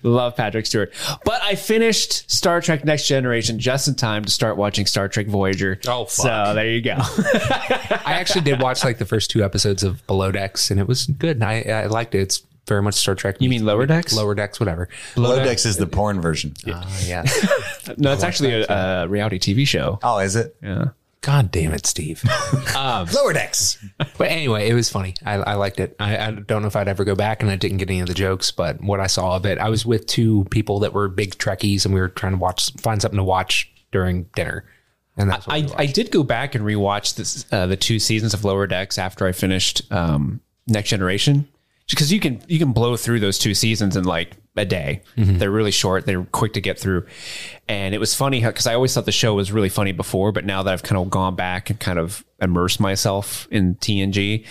[LAUGHS] Love Patrick Stewart. But I finished Star Trek Next Generation just in time to start watching Star Trek Voyager. Oh, fuck. So there you go. [LAUGHS] I actually did watch like the first two episodes of Below Decks, and it was good. I, I liked it. It's very much Star Trek. You mean Lower Decks? Lower Decks, whatever. Below Decks is the porn version. Ah, [LAUGHS] yeah. [LAUGHS] no, it's actually a, a reality TV show. Oh, is it? Yeah. God damn it, Steve. [LAUGHS] Lower Decks. But anyway, it was funny. I, I liked it. I, I don't know if I'd ever go back, and I didn't get any of the jokes, but what I saw of it, I was with two people that were big Trekkies, and we were trying to watch, find something to watch during dinner. And that's what we I, watched. I did go back and rewatch this, uh, the two seasons of Lower Decks after I finished um, Next Generation because you can you can blow through those two seasons in like a day. They're really short. They're quick to get through, and it was funny because I always thought the show was really funny before, but now that I've kind of gone back and kind of immersed myself in TNG,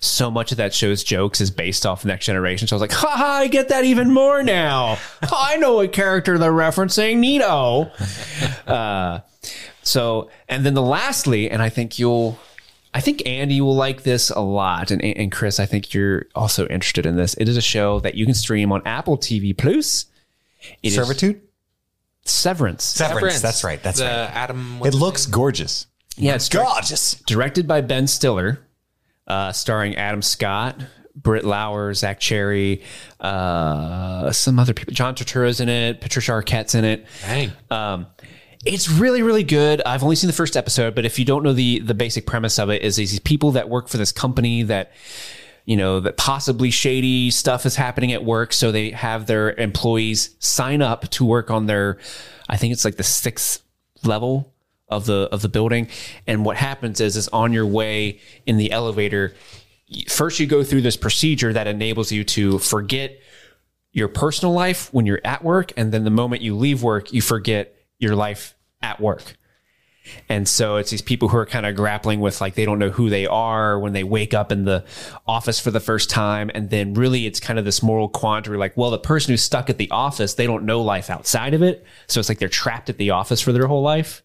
so much of that show's jokes is based off Next Generation. So I was like, ha ha, I get that even more now. I know what character they're referencing. Nito. [LAUGHS] Uh, so, and then the lastly, and I think you'll, I think Andy will like this a lot, and and Chris, I think you're also interested in this. It is a show that you can stream on Apple TV Plus. It is Servitude? Severance. Severance. That's right. That's the right. Adam. It what's his looks gorgeous. yeah, it's direct- Gorgeous. directed by Ben Stiller, uh, starring Adam Scott, Britt Lower, Zach Cherry, uh, some other people. John Turturro's in it. Patricia Arquette's in it. name? Dang. Um, it's really, really good. I've only seen the first episode, but if you don't know the the basic premise of it, is these people that work for this company that you know that possibly shady stuff is happening at work, so they have their employees sign up to work on their, I think it's like the sixth level of the of the building, and what happens is is on your way in the elevator, first you go through this procedure that enables you to forget your personal life when you're at work. And then the moment you leave work you forget your life at work. And so it's these people who are kind of grappling with like they don't know who they are when they wake up in the office for the first time. And then really it's kind of this moral quandary like well the person who's stuck at the office they don't know life outside of it. So it's like they're trapped at the office for their whole life.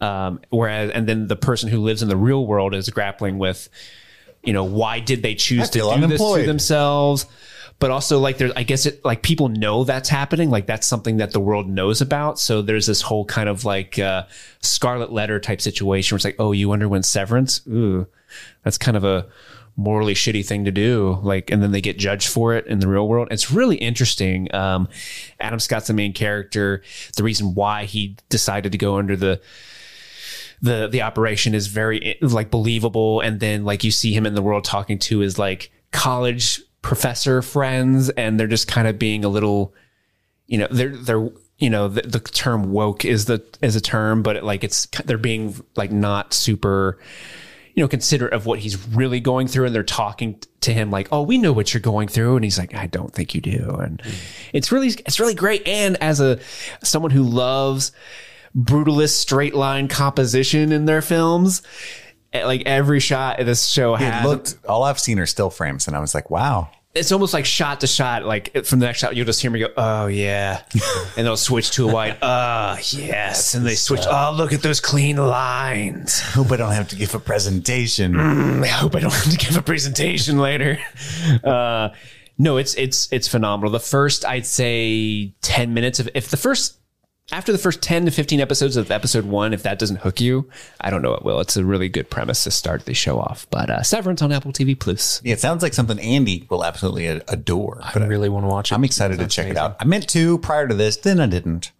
Um, whereas and then the person who lives in the real world is grappling with you know why did they choose to do this to themselves but also like there's i guess it like people know that's happening. Like that's something that the world knows about. So there's this whole kind of like uh scarlet letter type situation where it's like oh you underwent severance? Ooh that's kind of a morally shitty thing to do. Like and then they get judged for it in the real world. It's really interesting. Um adam scott's the main character. The reason why he decided to go under the the the operation is very like believable. And then like you see him in the world talking to his like college professor friends and they're just kind of being a little you know, they're they're you know the, the term woke is the is a term, but it, like it's they're being like not super you know, considerate of what he's really going through. And they're talking to him like, "Oh, we know what you're going through," and he's like, "I don't think you do." And mm. it's really, it's really great. And as a someone who loves brutalist straight line composition in their films, like every shot of this show It has looked all I've seen are still frames, and I was like, wow. it's almost like shot to shot. Like from the next shot, you'll just hear me go, "Oh yeah," [LAUGHS] and they'll switch to a white, [LAUGHS] "Ah yes," and they switch. Oh, look at those clean lines. Hope I don't have to give a presentation. I hope I don't have to give a presentation later. Uh, no, it's it's it's phenomenal. The first, I'd say, ten minutes of if the first after the first ten to fifteen episodes of episode one, if that doesn't hook you, I don't know what will. It's a really good premise to start the show off. But uh, Severance on Apple TV Plus. Yeah, it sounds like something Andy will absolutely a- adore. I really want to watch it. I'm excited to check it out. I meant to prior to this, then I didn't.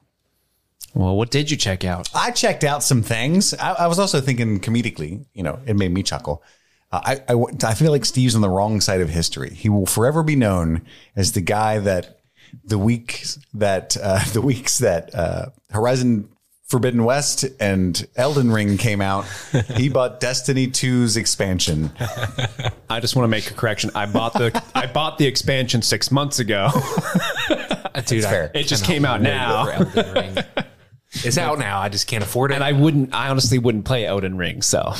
Well, what did you check out? I checked out some things. I, I was also thinking comedically, you know, it made me chuckle. Uh, I, I, w- I feel like Steve's on the wrong side of history. He will forever be known as the guy that the weeks that uh, [LAUGHS] the weeks that uh, Horizon Forbidden West and Elden Ring came out, he [LAUGHS] bought Destiny 2's expansion. I just want to make a correction. I bought the I bought the expansion six months ago. Dude, [LAUGHS] I fair. It just cannot came out now. for Elden It's out now. I just can't afford it. and I wouldn't. I honestly wouldn't play Elden Ring. So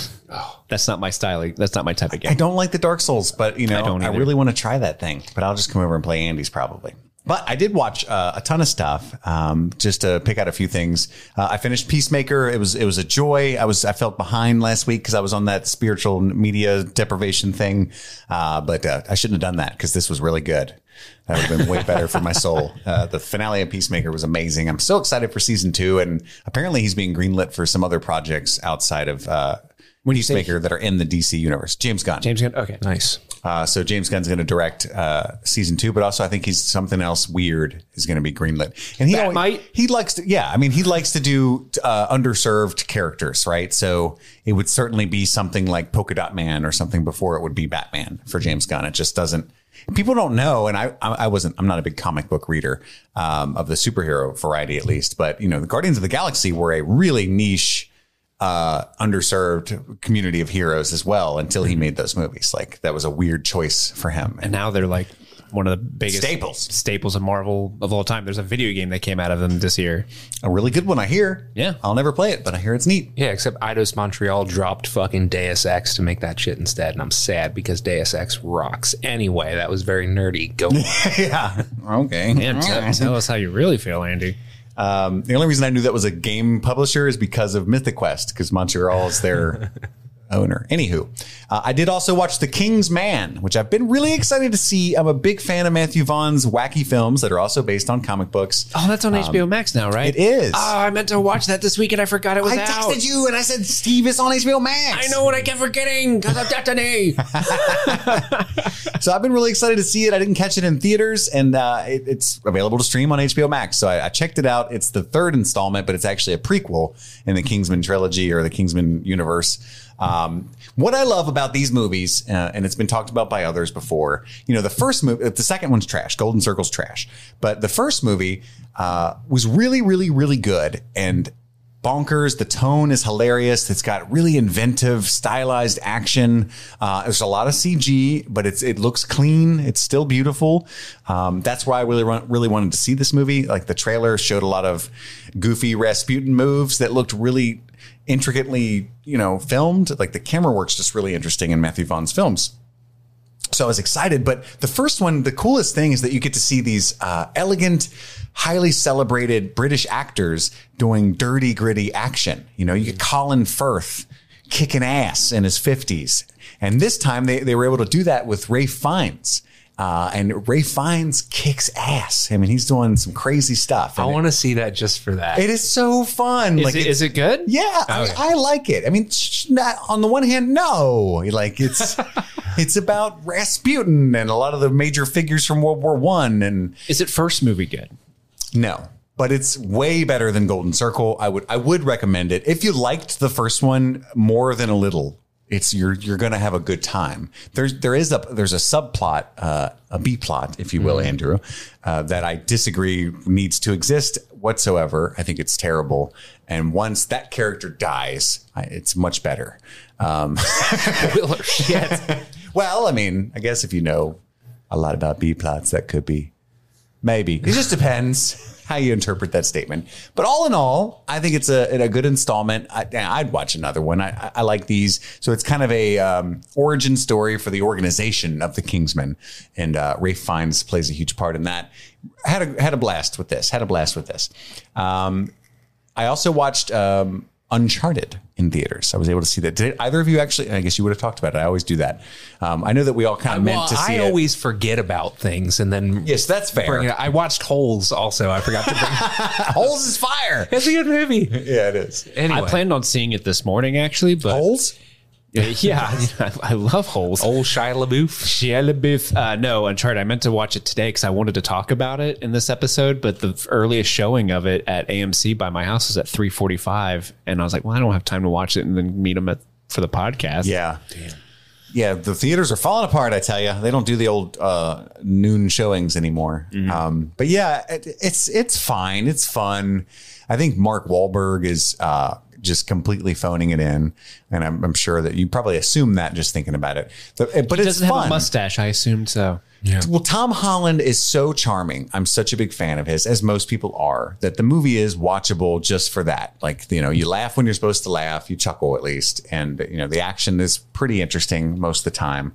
that's not my style. That's not my type of game. I game. don't like the Dark Souls, but you know, I, don't either. really want to try that thing. But I'll just come over and play Andy's probably. But I did watch uh, a ton of stuff, um, just to pick out a few things. Uh, I finished Peacemaker. It was it was a joy. I was I felt behind last week because I was on that spiritual media deprivation thing, uh, but uh, I shouldn't have done that because this was really good. That would have been way better for my soul. Uh, the finale of Peacemaker was amazing. I'm so excited for season two, and apparently he's being greenlit for some other projects outside of uh, Peacemaker that are in the DC universe. James Gunn. James Gunn. Okay. nice. Uh, so James Gunn's going to direct uh, season two, but also I think he's something else weird is going to be greenlit. And he always- Bat-Mite? he likes to, yeah. I mean, he likes to do uh, underserved characters, right? So it would certainly be something like Polka Dot Man or something before it would be Batman for James Gunn. It just doesn't. People don't know, and I, I I wasn't. I'm not a big comic book reader um, of the superhero variety, at least. But you know, the Guardians of the Galaxy were a really niche uh, underserved community of heroes as well until he made those movies. Like that was a weird choice for him. And now they're like one of the biggest Staples. staples of Marvel of all time. There's a video game that came out of them this year. a really good one, I hear. Yeah. I'll never play it, but I hear it's neat. Yeah, except Eidos Montreal dropped fucking Deus Ex to make that shit instead, and I'm sad because Deus Ex rocks. Anyway, that was very nerdy. Go. [LAUGHS] yeah. Okay. Man, tell, tell us how you really feel, Andy. Um, the only reason I knew that was a game publisher is because of Mythic Quest, because Montreal is their [LAUGHS] owner. Anywho, uh, I did also watch The King's Man, which I've been really excited to see. I'm a big fan of Matthew Vaughn's wacky films that are also based on comic books. Oh, that's on HBO Max now, right? It is. Oh, I meant to watch that this week and I forgot it was I out. texted you and I said, Steve, it's on HBO Max. I know what I kept forgetting because of Destiny. [LAUGHS] [LAUGHS] So I've been really excited to see it. I didn't catch it in theaters, and uh, it, it's available to stream on HBO Max. So I, I checked it out. It's the third installment, but it's actually a prequel in the Kingsman trilogy or the Kingsman universe. Um, what I love about these movies, uh, and it's been talked about by others before, you know, the first movie, the second one's trash. Golden Circle's trash, but the first movie uh, was really, really, really good, and bonkers. The tone is hilarious. It's got really inventive, stylized action. Uh, there's a lot of CG, but it's it looks clean. It's still beautiful. Um, that's why I really really wanted to see this movie. Like the trailer showed a lot of goofy Rasputin moves that looked really intricately, you know, filmed. Like the camera work's just really interesting in Matthew Vaughn's films. So I was excited. But the first one, the coolest thing is that you get to see these uh, elegant, highly celebrated British actors doing dirty, gritty action. You know, you get Colin Firth kicking ass in his 50s. And this time they, they were able to do that with Rafe Fiennes. Uh, and Rafe Fiennes kicks ass. I mean, he's doing some crazy stuff. I want to see that just for that. it, is so fun. Is, like it, is it good? yeah, I, I like it. I mean, not, on the one hand, no, like it's [LAUGHS] it's about Rasputin and a lot of the major figures from World War One, and Is it first movie good? no, but it's way better than Golden Circle. I would I would recommend it if you liked the first one more than a little. It's you're you're going to have a good time. There's there is a there's a subplot, uh, a B plot, if you will, Andrew, uh, that I disagree needs to exist whatsoever. I think it's terrible. And once that character dies, I, it's much better. Um, [LAUGHS] Will or [LAUGHS] shit. well, I mean, I guess if you know a lot about B plots, that could be maybe. It just depends how you interpret that statement. But all in all, I think it's a, a good installment. I, I'd watch another one. I, I- like these. So it's kind of a um, origin story for the organization of the Kingsmen, and uh, Rafe Fiennes plays a huge part in that. Had a had a blast with this. Had a blast with this. Um, I also watched um, Uncharted in theaters. I was able to see that. Did either of you actually? I guess you would have talked about it. I always do that. Um, I know that we all kind of meant to see I it. always forget about things and then yes, that's fair. bring it. I watched Holes also. I forgot to bring. [LAUGHS] [LAUGHS] Holes is fire. it's a good movie. Yeah, it is. Anyway, I planned on seeing it this morning, actually, but Holes. Yeah, [LAUGHS] I, I love holes. old Shia LaBeouf. Shia LaBeouf. Uh, no, Uncharted. I meant to watch it today because I wanted to talk about it in this episode, but the earliest showing of it at AMC by my house was at 3:45, and I was like, well, I don't have time to watch it and then meet them at for the podcast. Yeah. Yeah, the theaters are falling apart. I tell you, they don't do the old uh, noon showings anymore. Um, but yeah, it, it's it's fine. It's fun. I think Mark Wahlberg is uh, just completely phoning it in, and I'm, I'm sure that you probably assume that just thinking about it. But, but He it's doesn't fun. have a mustache. I assumed so. Yeah. Well, Tom Holland is so charming. I'm such a big fan of his, as most people are, that the movie is watchable just for that. Like, you know, you laugh when you're supposed to laugh, you chuckle at least. And, you know, the action is pretty interesting most of the time.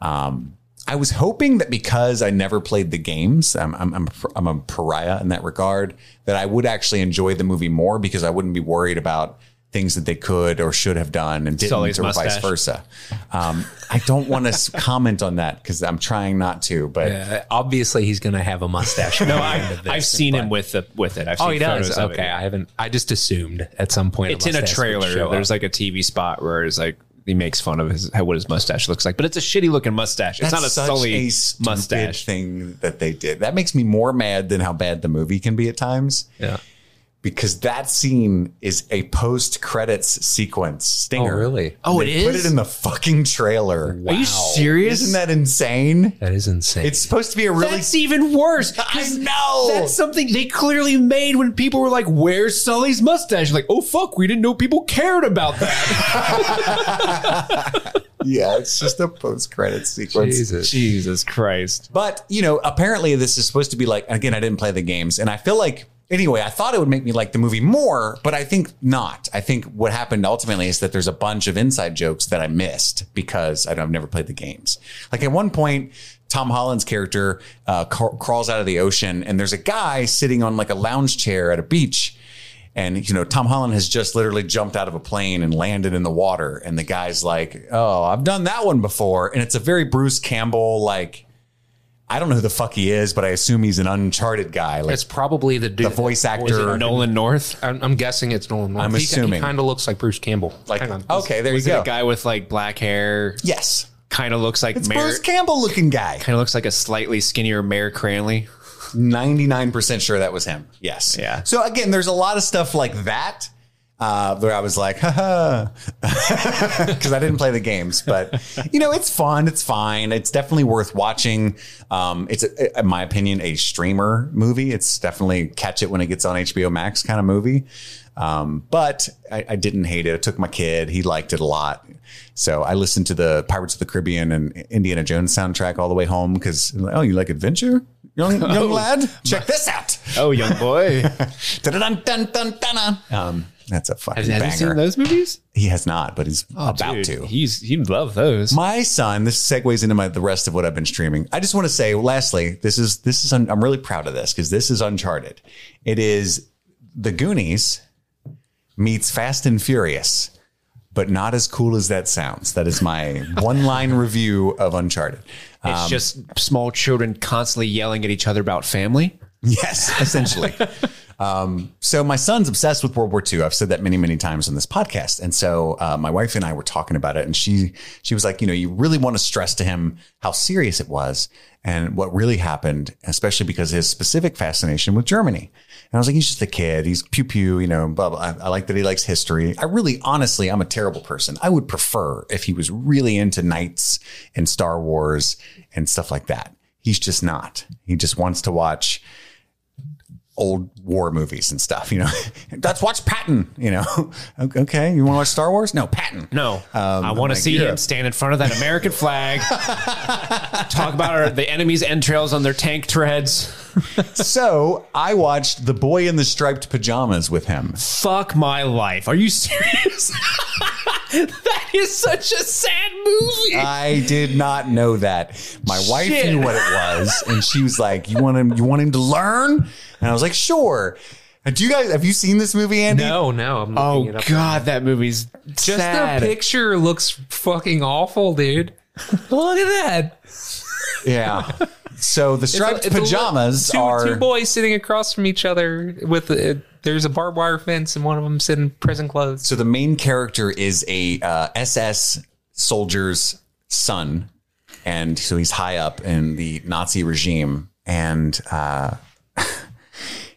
Um, I was hoping that because I never played the games, I'm, I'm, I'm, I'm a pariah in that regard, that I would actually enjoy the movie more because I wouldn't be worried about things that they could or should have done and didn't, Sully's or vice versa. Um, I don't want to [LAUGHS] comment on that because I'm trying not to, but Uh, obviously, he's going to have a mustache. [LAUGHS] No, I, I've seen him with the with it. I've Oh, he does. Okay. I haven't. I just assumed at some point It's in a trailer. There's up. like a TV spot where it's like he makes fun of his how what his mustache looks like, but it's a shitty looking mustache. It's not a such Sully a stupid mustache. thing that they did. That makes me more mad than how bad the movie can be at times. yeah. Because that scene is a post credits sequence stinger. Oh, really? Oh, it is? They it Put it in the fucking trailer. Are you serious? Isn't that insane? That is insane. It's supposed to be a really. That's even worse. [LAUGHS] I 'cause know. That's something they clearly made when people were like, "Where's Sully's mustache?" Like, oh fuck, we didn't know people cared about that. [LAUGHS] [LAUGHS] yeah, it's just a post credits sequence. Jesus. Jesus Christ! But, you know, apparently this is supposed to be like, again, I didn't play the games. And I feel like, anyway, I thought it would make me like the movie more, but I think not. I think what happened ultimately is that there's a bunch of inside jokes that I missed because I've never played the games. Like at one point, Tom Holland's character uh, crawls out of the ocean and there's a guy sitting on like a lounge chair at a beach. And, you know, Tom Holland has just literally jumped out of a plane and landed in the water. And the guy's like, oh, I've done that one before. And it's a very Bruce Campbell, like, I don't know who the fuck he is, but I assume he's an Uncharted guy. Like, It's probably the dude, The voice or is it actor- Nolan North I'm, I'm guessing it's Nolan. North. I'm He- assuming. he kind of looks like Bruce Campbell. like Hang on. okay, there was you it go. a guy with like black hair? yes, Kind of looks like it's Mayor. Bruce Campbell looking guy. Kind of looks like a slightly skinnier Mayor Cranley. Ninety nine percent sure that was him. Yes. Yeah. So again, there's a lot of stuff like that. Uh, where I was like, [LAUGHS] because I didn't play the games, but you know, it's fun. It's fine. It's definitely worth watching. Um, it's, a, in my opinion, a streamer movie. It's definitely catch it when it gets on HBO Max kind of movie. Um, but I, I didn't hate it. I took my kid. He liked it a lot. So I listened to the Pirates of the Caribbean and Indiana Jones soundtrack all the way home because, oh, you like adventure? Young, [LAUGHS] young lad, check this out. Oh, young boy. [LAUGHS] Dun-dun-dun-dun-dun-dun. Um, that's a fucking Has he banger. seen those movies? He has not, but he's about Dude, to. He's he'd love those. My son, this segues into my the rest of what I've been streaming. I just want to say, lastly, this is this is un, I'm really proud of this because this is Uncharted. It is the Goonies meets Fast and Furious, but not as cool as that sounds. That is my [LAUGHS] one line review of Uncharted. Um, it's just small children constantly yelling at each other about family. Yes, essentially. [LAUGHS] Um, so my son's obsessed with World War II. I've said that many, many times on this podcast. And so uh, my wife and I were talking about it, and she she was like, you know, you really want to stress to him how serious it was and what really happened, especially because of his specific fascination with Germany. And I was like, he's just a kid. He's pew pew, you know, blah, blah. I, I like that he likes history. I really, honestly, I'm a terrible person. I would prefer if he was really into knights and Star Wars and stuff like that. He's just not. He just wants to watch old war movies and stuff, you know. [LAUGHS] Let's watch Patton, you know. [LAUGHS] okay, you want to watch Star Wars? No, Patton. No, um, I want to see him stand in front of that American flag, [LAUGHS] talk about our, the enemy's entrails on their tank treads. So I watched The Boy in the Striped Pajamas with him. Fuck my life. Are you serious? [LAUGHS] that is such a sad movie. I did not know that. My wife knew what it was, and she was like, "You want him? You want him to learn?" And I was like, "Sure." Uh, do you guys have you seen this movie, Andy? No, no. I'm oh looking it up. god, that movie's Just sad. the picture looks fucking awful, dude. [LAUGHS] Look at that. Yeah. So the striped It's a- it's a pajamas two, are two boys sitting across from each other with a, there's a barbed wire fence and one of them sitting in prison clothes. So the main character is a uh, SS soldier's son, and so he's high up in the Nazi regime, and uh, [LAUGHS]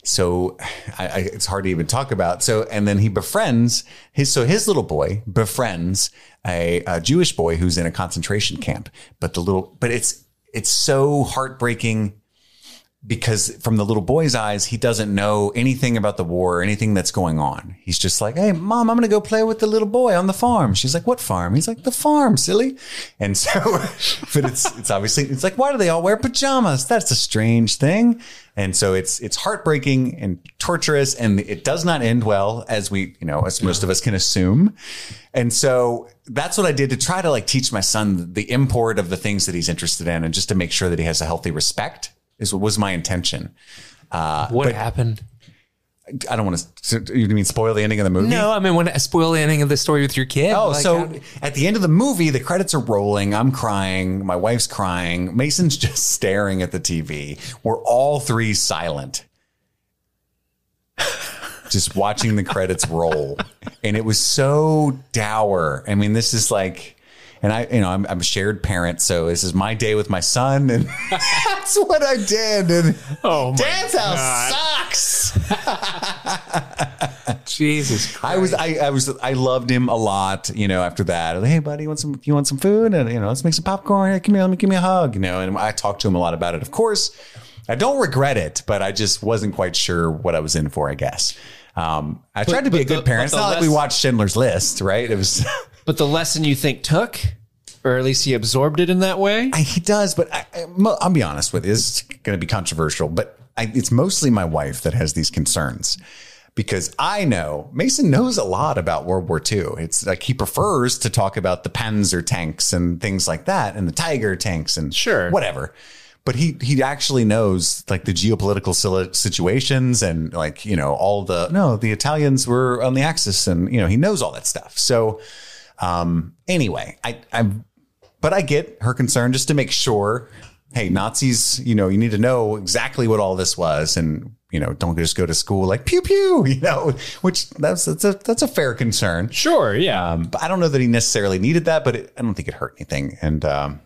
so I, I, it's hard to even talk about. So and then he befriends his so his little boy befriends a, a Jewish boy who's in a concentration camp, but the little but it's it's so heartbreaking because from the little boy's eyes, he doesn't know anything about the war or anything that's going on. He's just like, Hey, mom, I'm going to go play with the little boy on the farm. She's like, what farm? He's like, the farm, silly. And so, [LAUGHS] but it's, it's obviously, it's like, why do they all wear pajamas? That's a strange thing. And so it's, it's heartbreaking and torturous and it does not end well as we, you know, as most of us can assume. And so that's what I did to try to like teach my son the import of the things that he's interested in and just to make sure that he has a healthy respect is what was my intention. Uh, what happened? I don't want to. You mean spoil the ending of the movie? No, I mean, when I spoil the ending of the story with your kid. Oh, like, so how- at the end of the movie, the credits are rolling. I'm crying. My wife's crying. Mason's [LAUGHS] just staring at the TV. We're all three silent, just watching the credits roll. And it was so dour. I mean, this is like, and I, you know, I'm, I'm a shared parent, so this is my day with my son, and [LAUGHS] that's what I did. And Oh my Dad's house sucks. [LAUGHS] Jesus Christ. I was I, I was I loved him a lot, you know, after that. Like, hey buddy, you want some you want some food? And you know, let's make some popcorn. Hey, give me let me give me a hug, you know, and I talked to him a lot about it. Of course, I don't regret it, but I just wasn't quite sure what I was in for, I guess. Um, I tried to be a good the- parent. It's but not like we watched Schindler's List, right? It was [LAUGHS] But the lesson you think took, or at least he absorbed it in that way. I, he does, but I, I, I'll be honest with you. Is going to be controversial, but I, it's mostly my wife that has these concerns because I know Mason knows a lot about World War II. It's like he prefers to talk about the Panzer tanks and things like that, and the Tiger tanks and Sure. whatever. But he he actually knows like the geopolitical situations and like you know all the no the Italians were on the Axis and you know he knows all that stuff. So um, anyway, I I'm but I get her concern just to make sure. Hey, Nazis, you know, you need to know exactly what all this was, and you know, don't just go to school like pew pew, [LAUGHS] you know, which that's that's a that's a fair concern. Sure, yeah. Um, but I don't know that he necessarily needed that, but it, I don't think it hurt anything, and um,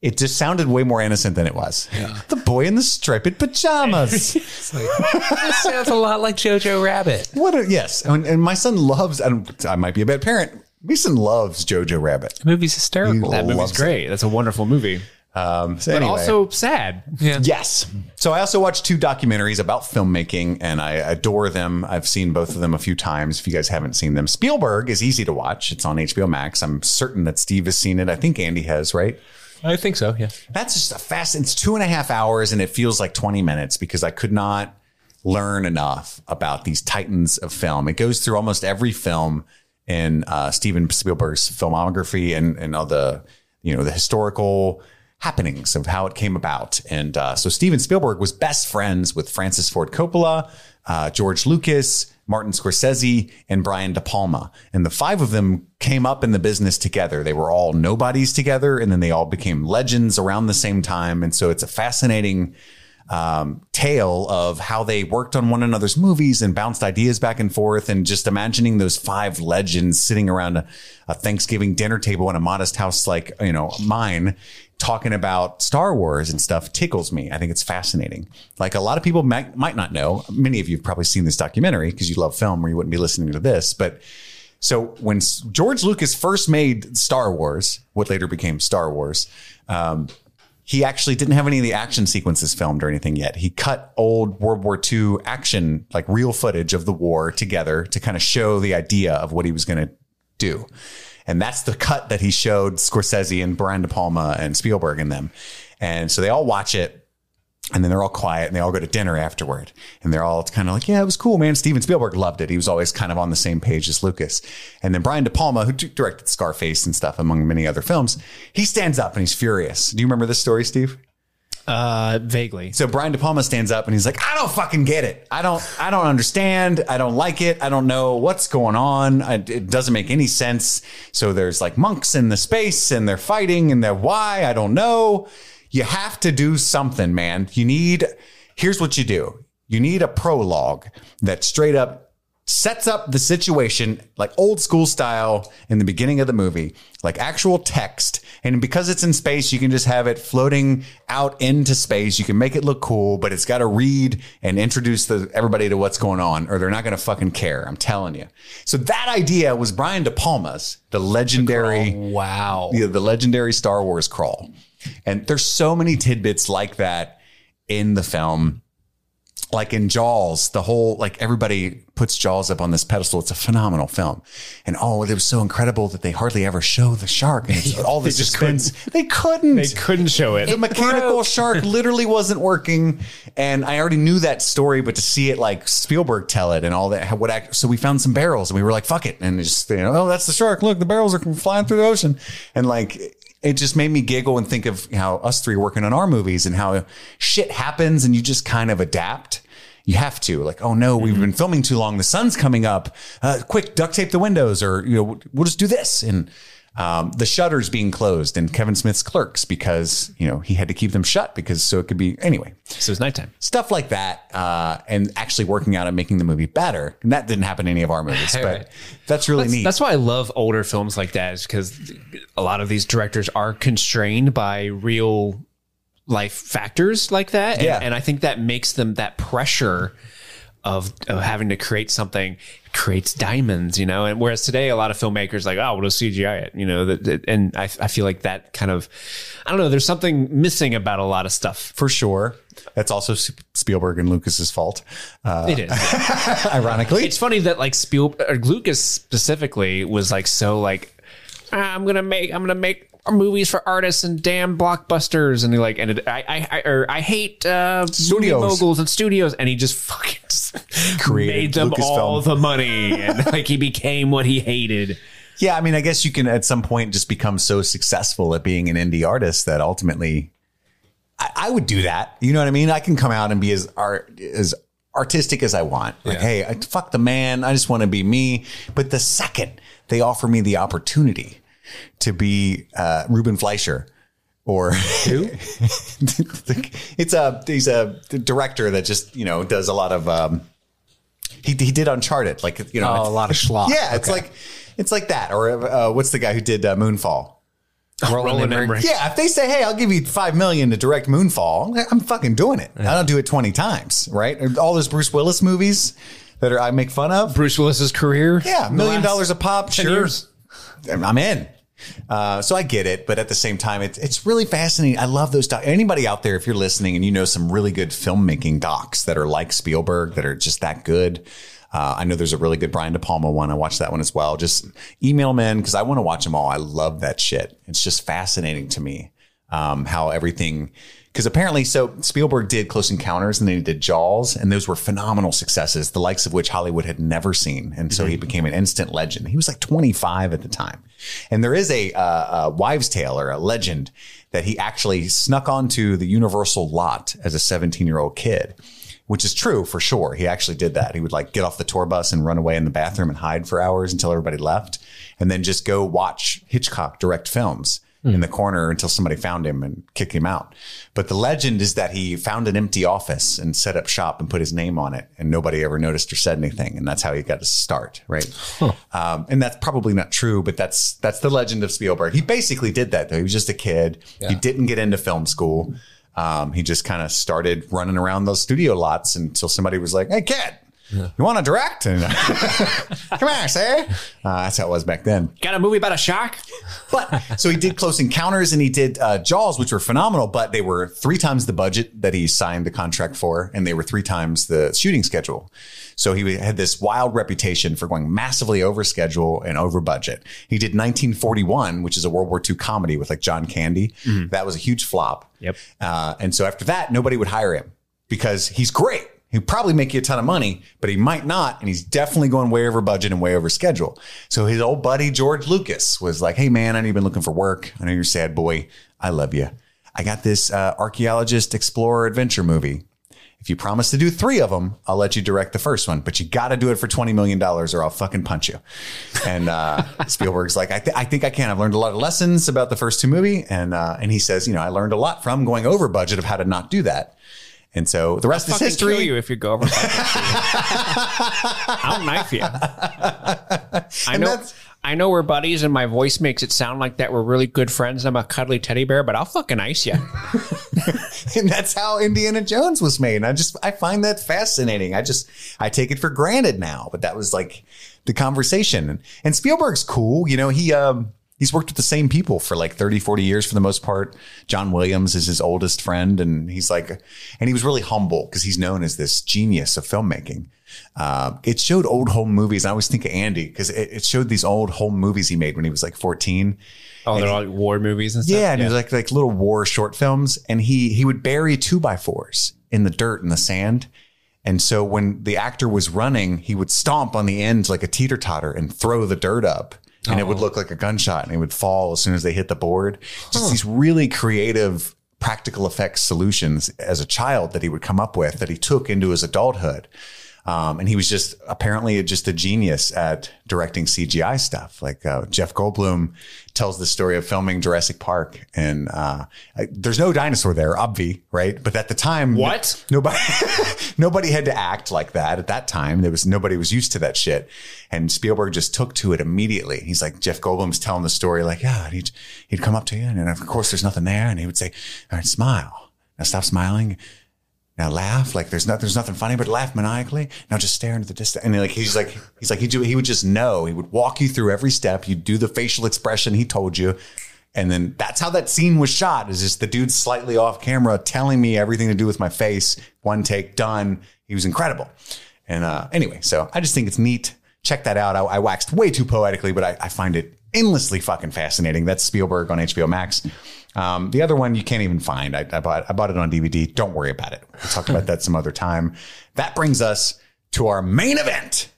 it just sounded way more innocent than it was. The boy in the striped pajamas. [LAUGHS] Like, this sounds a lot like Jojo Rabbit. what? A, yes, and, and my son loves. I, I might be a bad parent. Mason loves Jojo Rabbit. The movie's hysterical. He that movie's loves it. great. That's a wonderful movie. Um, so But anyway. also sad. yeah. Yes. So I also watched two documentaries about filmmaking and I adore them. I've seen both of them a few times. If you guys haven't seen them, Spielberg is easy to watch. It's on HBO Max. I'm certain that Steve has seen it. I think Andy has, right? I think so. Yeah. That's just a fast, it's two and a half hours and it feels like 20 minutes because I could not learn enough about these titans of film. It goes through almost every film in uh, Steven Spielberg's filmography and, and all the, you know, the historical happenings of how it came about. And uh, so Steven Spielberg was best friends with Francis Ford Coppola, uh, George Lucas, Martin Scorsese, and Brian De Palma. And the five of them came up in the business together. They were all nobodies together, and then they all became legends around the same time. And so it's a fascinating um, tale of how they worked on one another's movies and bounced ideas back and forth, and just imagining those five legends sitting around a, a Thanksgiving dinner table in a modest house like you know mine, talking about Star Wars and stuff tickles me. I think it's fascinating. Like a lot of people might, might not know. Many of you have probably seen this documentary because you love film, or you wouldn't be listening to this, but. So when George Lucas first made Star Wars, what later became Star Wars, um, he actually didn't have any of the action sequences filmed or anything yet. He cut old World War II action, like real footage of the war together to kind of show the idea of what he was going to do. And that's the cut that he showed Scorsese and Brian De Palma and Spielberg and them. And so they all watch it and then they're all quiet and they all go to dinner afterward. And they're all kind of like, yeah, it was cool, man. Steven Spielberg loved it. He was always kind of on the same page as Lucas. And then Brian De Palma, who directed Scarface and stuff, among many other films, he stands up and he's furious. Do you remember this story, Steve? Uh, vaguely. So Brian De Palma stands up and he's like, I don't fucking get it. I don't, I don't understand. I don't like it. I don't know what's going on. I, it doesn't make any sense. So there's like monks in the space and they're fighting and they're why? I don't know. You have to do something, man. You need, here's what you do. You need a prologue that straight up sets up the situation like old school style in the beginning of the movie, like actual text. And because it's in space, you can just have it floating out into space. You can make it look cool, but it's got to read and introduce the, everybody to what's going on, or they're not going to fucking care. I'm telling you. So that idea was Brian De Palma's, the legendary Wow. the, the legendary Star Wars crawl. And there's so many tidbits like that in the film. Like in Jaws, the whole, like everybody puts Jaws up on this pedestal. It's a phenomenal film. And oh, it was so incredible that they hardly ever show the shark. And it's [LAUGHS] all this suspense. Couldn't, they couldn't. They couldn't show it. The mechanical shark [LAUGHS] literally wasn't working, and I already knew that story. But to see it like Spielberg tell it and all that, what act, so we found some barrels and we were like, "Fuck it!" And it's just you know, oh, that's the shark. Look, the barrels are flying through the ocean, and like it just made me giggle and think of how us three working on our movies and how shit happens and you just kind of adapt. You have to like, oh no, we've been filming too long. The sun's coming up. Uh, quick, duct tape the windows, or you know, we'll just do this. And um, the shutters being closed in Kevin Smith's Clerks because you know he had to keep them shut because so it could be anyway So it's nighttime. stuff like that, uh, and actually working out and making the movie better. And that didn't happen in any of our movies, [LAUGHS] but that's really neat. That's why I love older films like that, is because a lot of these directors are constrained by real life factors like that. And, Yeah. and I think that makes them that pressure of, of having to create something creates diamonds, you know. And whereas today, a lot of filmmakers like, oh, we'll just CGI it, you know. That, that- and I, I feel like that kind of, I don't know. There's something missing about a lot of stuff. for sure. That's also Spielberg and Lucas's fault. Uh, It is. [LAUGHS] ironically, it's funny that like Spielberg, or Lucas specifically was like so like "Ah, I'm gonna make I'm gonna make movies for artists and damn blockbusters and he like and it, I I I, or I hate uh, Studios. moguls and studios and he just fucking just [LAUGHS] Created made them all the money and [LAUGHS] like he became what he hated. yeah. I mean, I guess you can at some point just become so successful at being an indie artist that ultimately, I, I would do that. You know what I mean? I can come out and be as art as artistic as I want. Like, hey, I, fuck the man. I just want to be me. But the second they offer me the opportunity to be uh, Ruben Fleischer or who? [LAUGHS] it's a he's a director that just you know does a lot of. Um, he he did Uncharted, like you know, Oh, a lot of schlock. Yeah, it's like it's like that. Or uh, what's the guy who did uh, Moonfall? Roland Emmerich. Yeah, if they say, "Hey, I'll give you five million to direct Moonfall," I'm fucking doing it. I don't do it twenty times, right? All those Bruce Willis movies that are, I make fun of. Bruce Willis's career. Yeah, million last dollars a pop. 10 Sure, years. I'm in. Uh, so I get it, but at the same time, it's it's really fascinating. I love those. docs. Anybody out there, if you're listening and you know some really good filmmaking docs that are like Spielberg, that are just that good. Uh, I know there's a really good Brian De Palma one. I watched that one as well. Just email me because I want to watch them all. I love that shit. It's just fascinating to me um, how everything. Because apparently, so Spielberg did Close Encounters and then he did Jaws, and those were phenomenal successes, the likes of which Hollywood had never seen. And so he became an instant legend. He was like 25 at the time. And there is a, uh, a wives' tale or a legend that he actually snuck onto the Universal lot as a 17 year old kid, which is true for sure. He actually did that. He would like get off the tour bus and run away in the bathroom and hide for hours until everybody left, and then just go watch Hitchcock direct films in the corner until somebody found him and kicked him out. But the legend is that he found an empty office and set up shop and put his name on it, and nobody ever noticed or said anything, and that's how he got his start, right? Um, and that's probably not true, but that's that's the legend of Spielberg. He basically did that though. He was just a kid. He didn't get into film school. Um, he just kind of started running around those studio lots until somebody was like, "Hey, kid." [LAUGHS] You want to direct? And, [LAUGHS] Come here, say. Uh, that's how it was back then. Got a movie about a shark? But so he did Close Encounters and he did uh, Jaws, which were phenomenal, but they were three times the budget that he signed the contract for, and they were three times the shooting schedule. So he had this wild reputation for going massively over schedule and over budget. He did 1941, which is a World War II comedy with like John Candy. That was a huge flop. Yep. Uh, and so after that, nobody would hire him because he's great. He'd probably make you a ton of money, but he might not. And he's definitely going way over budget and way over schedule. So his old buddy, George Lucas, was like, Hey, man, I know you've been looking for work. I know you're sad boy. I love you. I got this uh, archaeologist explorer adventure movie. If you promise to do three of them, I'll let you direct the first one, but you got to do it for $20 million or I'll fucking punch you. And uh, [LAUGHS] Spielberg's like, I, th- I think I can. I've learned a lot of lessons about the first two movie. And, uh, and he says, you know, I learned a lot from going over budget of how to not do that. And so the rest is history. kill you if you go over. [LAUGHS] I'll knife you. I know. I know we're buddies, and my voice makes it sound like that we're really good friends. I'm a cuddly teddy bear, but I'll fucking ice you. [LAUGHS] and that's how Indiana Jones was made. And I just I find that fascinating. I just I take it for granted now, but that was like the conversation. And, and Spielberg's cool, you know, he um he's worked with the same people for like 30 40 years for the most part. John Williams is his oldest friend and he's like and he was really humble because he's known as this genius of filmmaking. Uh, it showed old home movies. I always think of Andy because it, it showed these old home movies he made when he was like 14. Oh, they're all like war movies and stuff. Yeah, and it was like like little war short films, and he he would bury two by fours in the dirt and the sand. And so when the actor was running, he would stomp on the ends like a teeter totter and throw the dirt up. And it would look like a gunshot and it would fall as soon as they hit the board. Just these really creative practical effects solutions as a child that he would come up with that he took into his adulthood. Um, and he was just apparently just a genius at directing CGI stuff. Like uh, Jeff Goldblum tells the story of filming Jurassic Park, and uh, I- there's no dinosaur there, obvi, right? But at the time, What? Nobody, [LAUGHS] nobody had to act like that at that time. There was nobody was used to that shit, and Spielberg just took to it immediately. He's like Jeff Goldblum's telling the story, like, yeah, and he'd he'd come up to you, and of course there's nothing there, and he would say, all right, smile. Now stop smiling. Now laugh like there's not there's nothing funny, but laugh maniacally. Now just stare into the distance. And like he's like he's like he do he would just know. He would walk you through every step. You'd do the facial expression he told you. And then that's how that scene was shot. Is just the dude slightly off camera telling me everything to do with my face. One take done. He was incredible. And uh, anyway, so I just think it's neat. Check that out. I, I waxed way too poetically, but I, I find it endlessly fucking fascinating. That's Spielberg on HBO Max. Um, the other one you can't even find. I, I bought I bought it on DVD. Don't worry about it. We'll talk about that some other time. That brings us to our main event,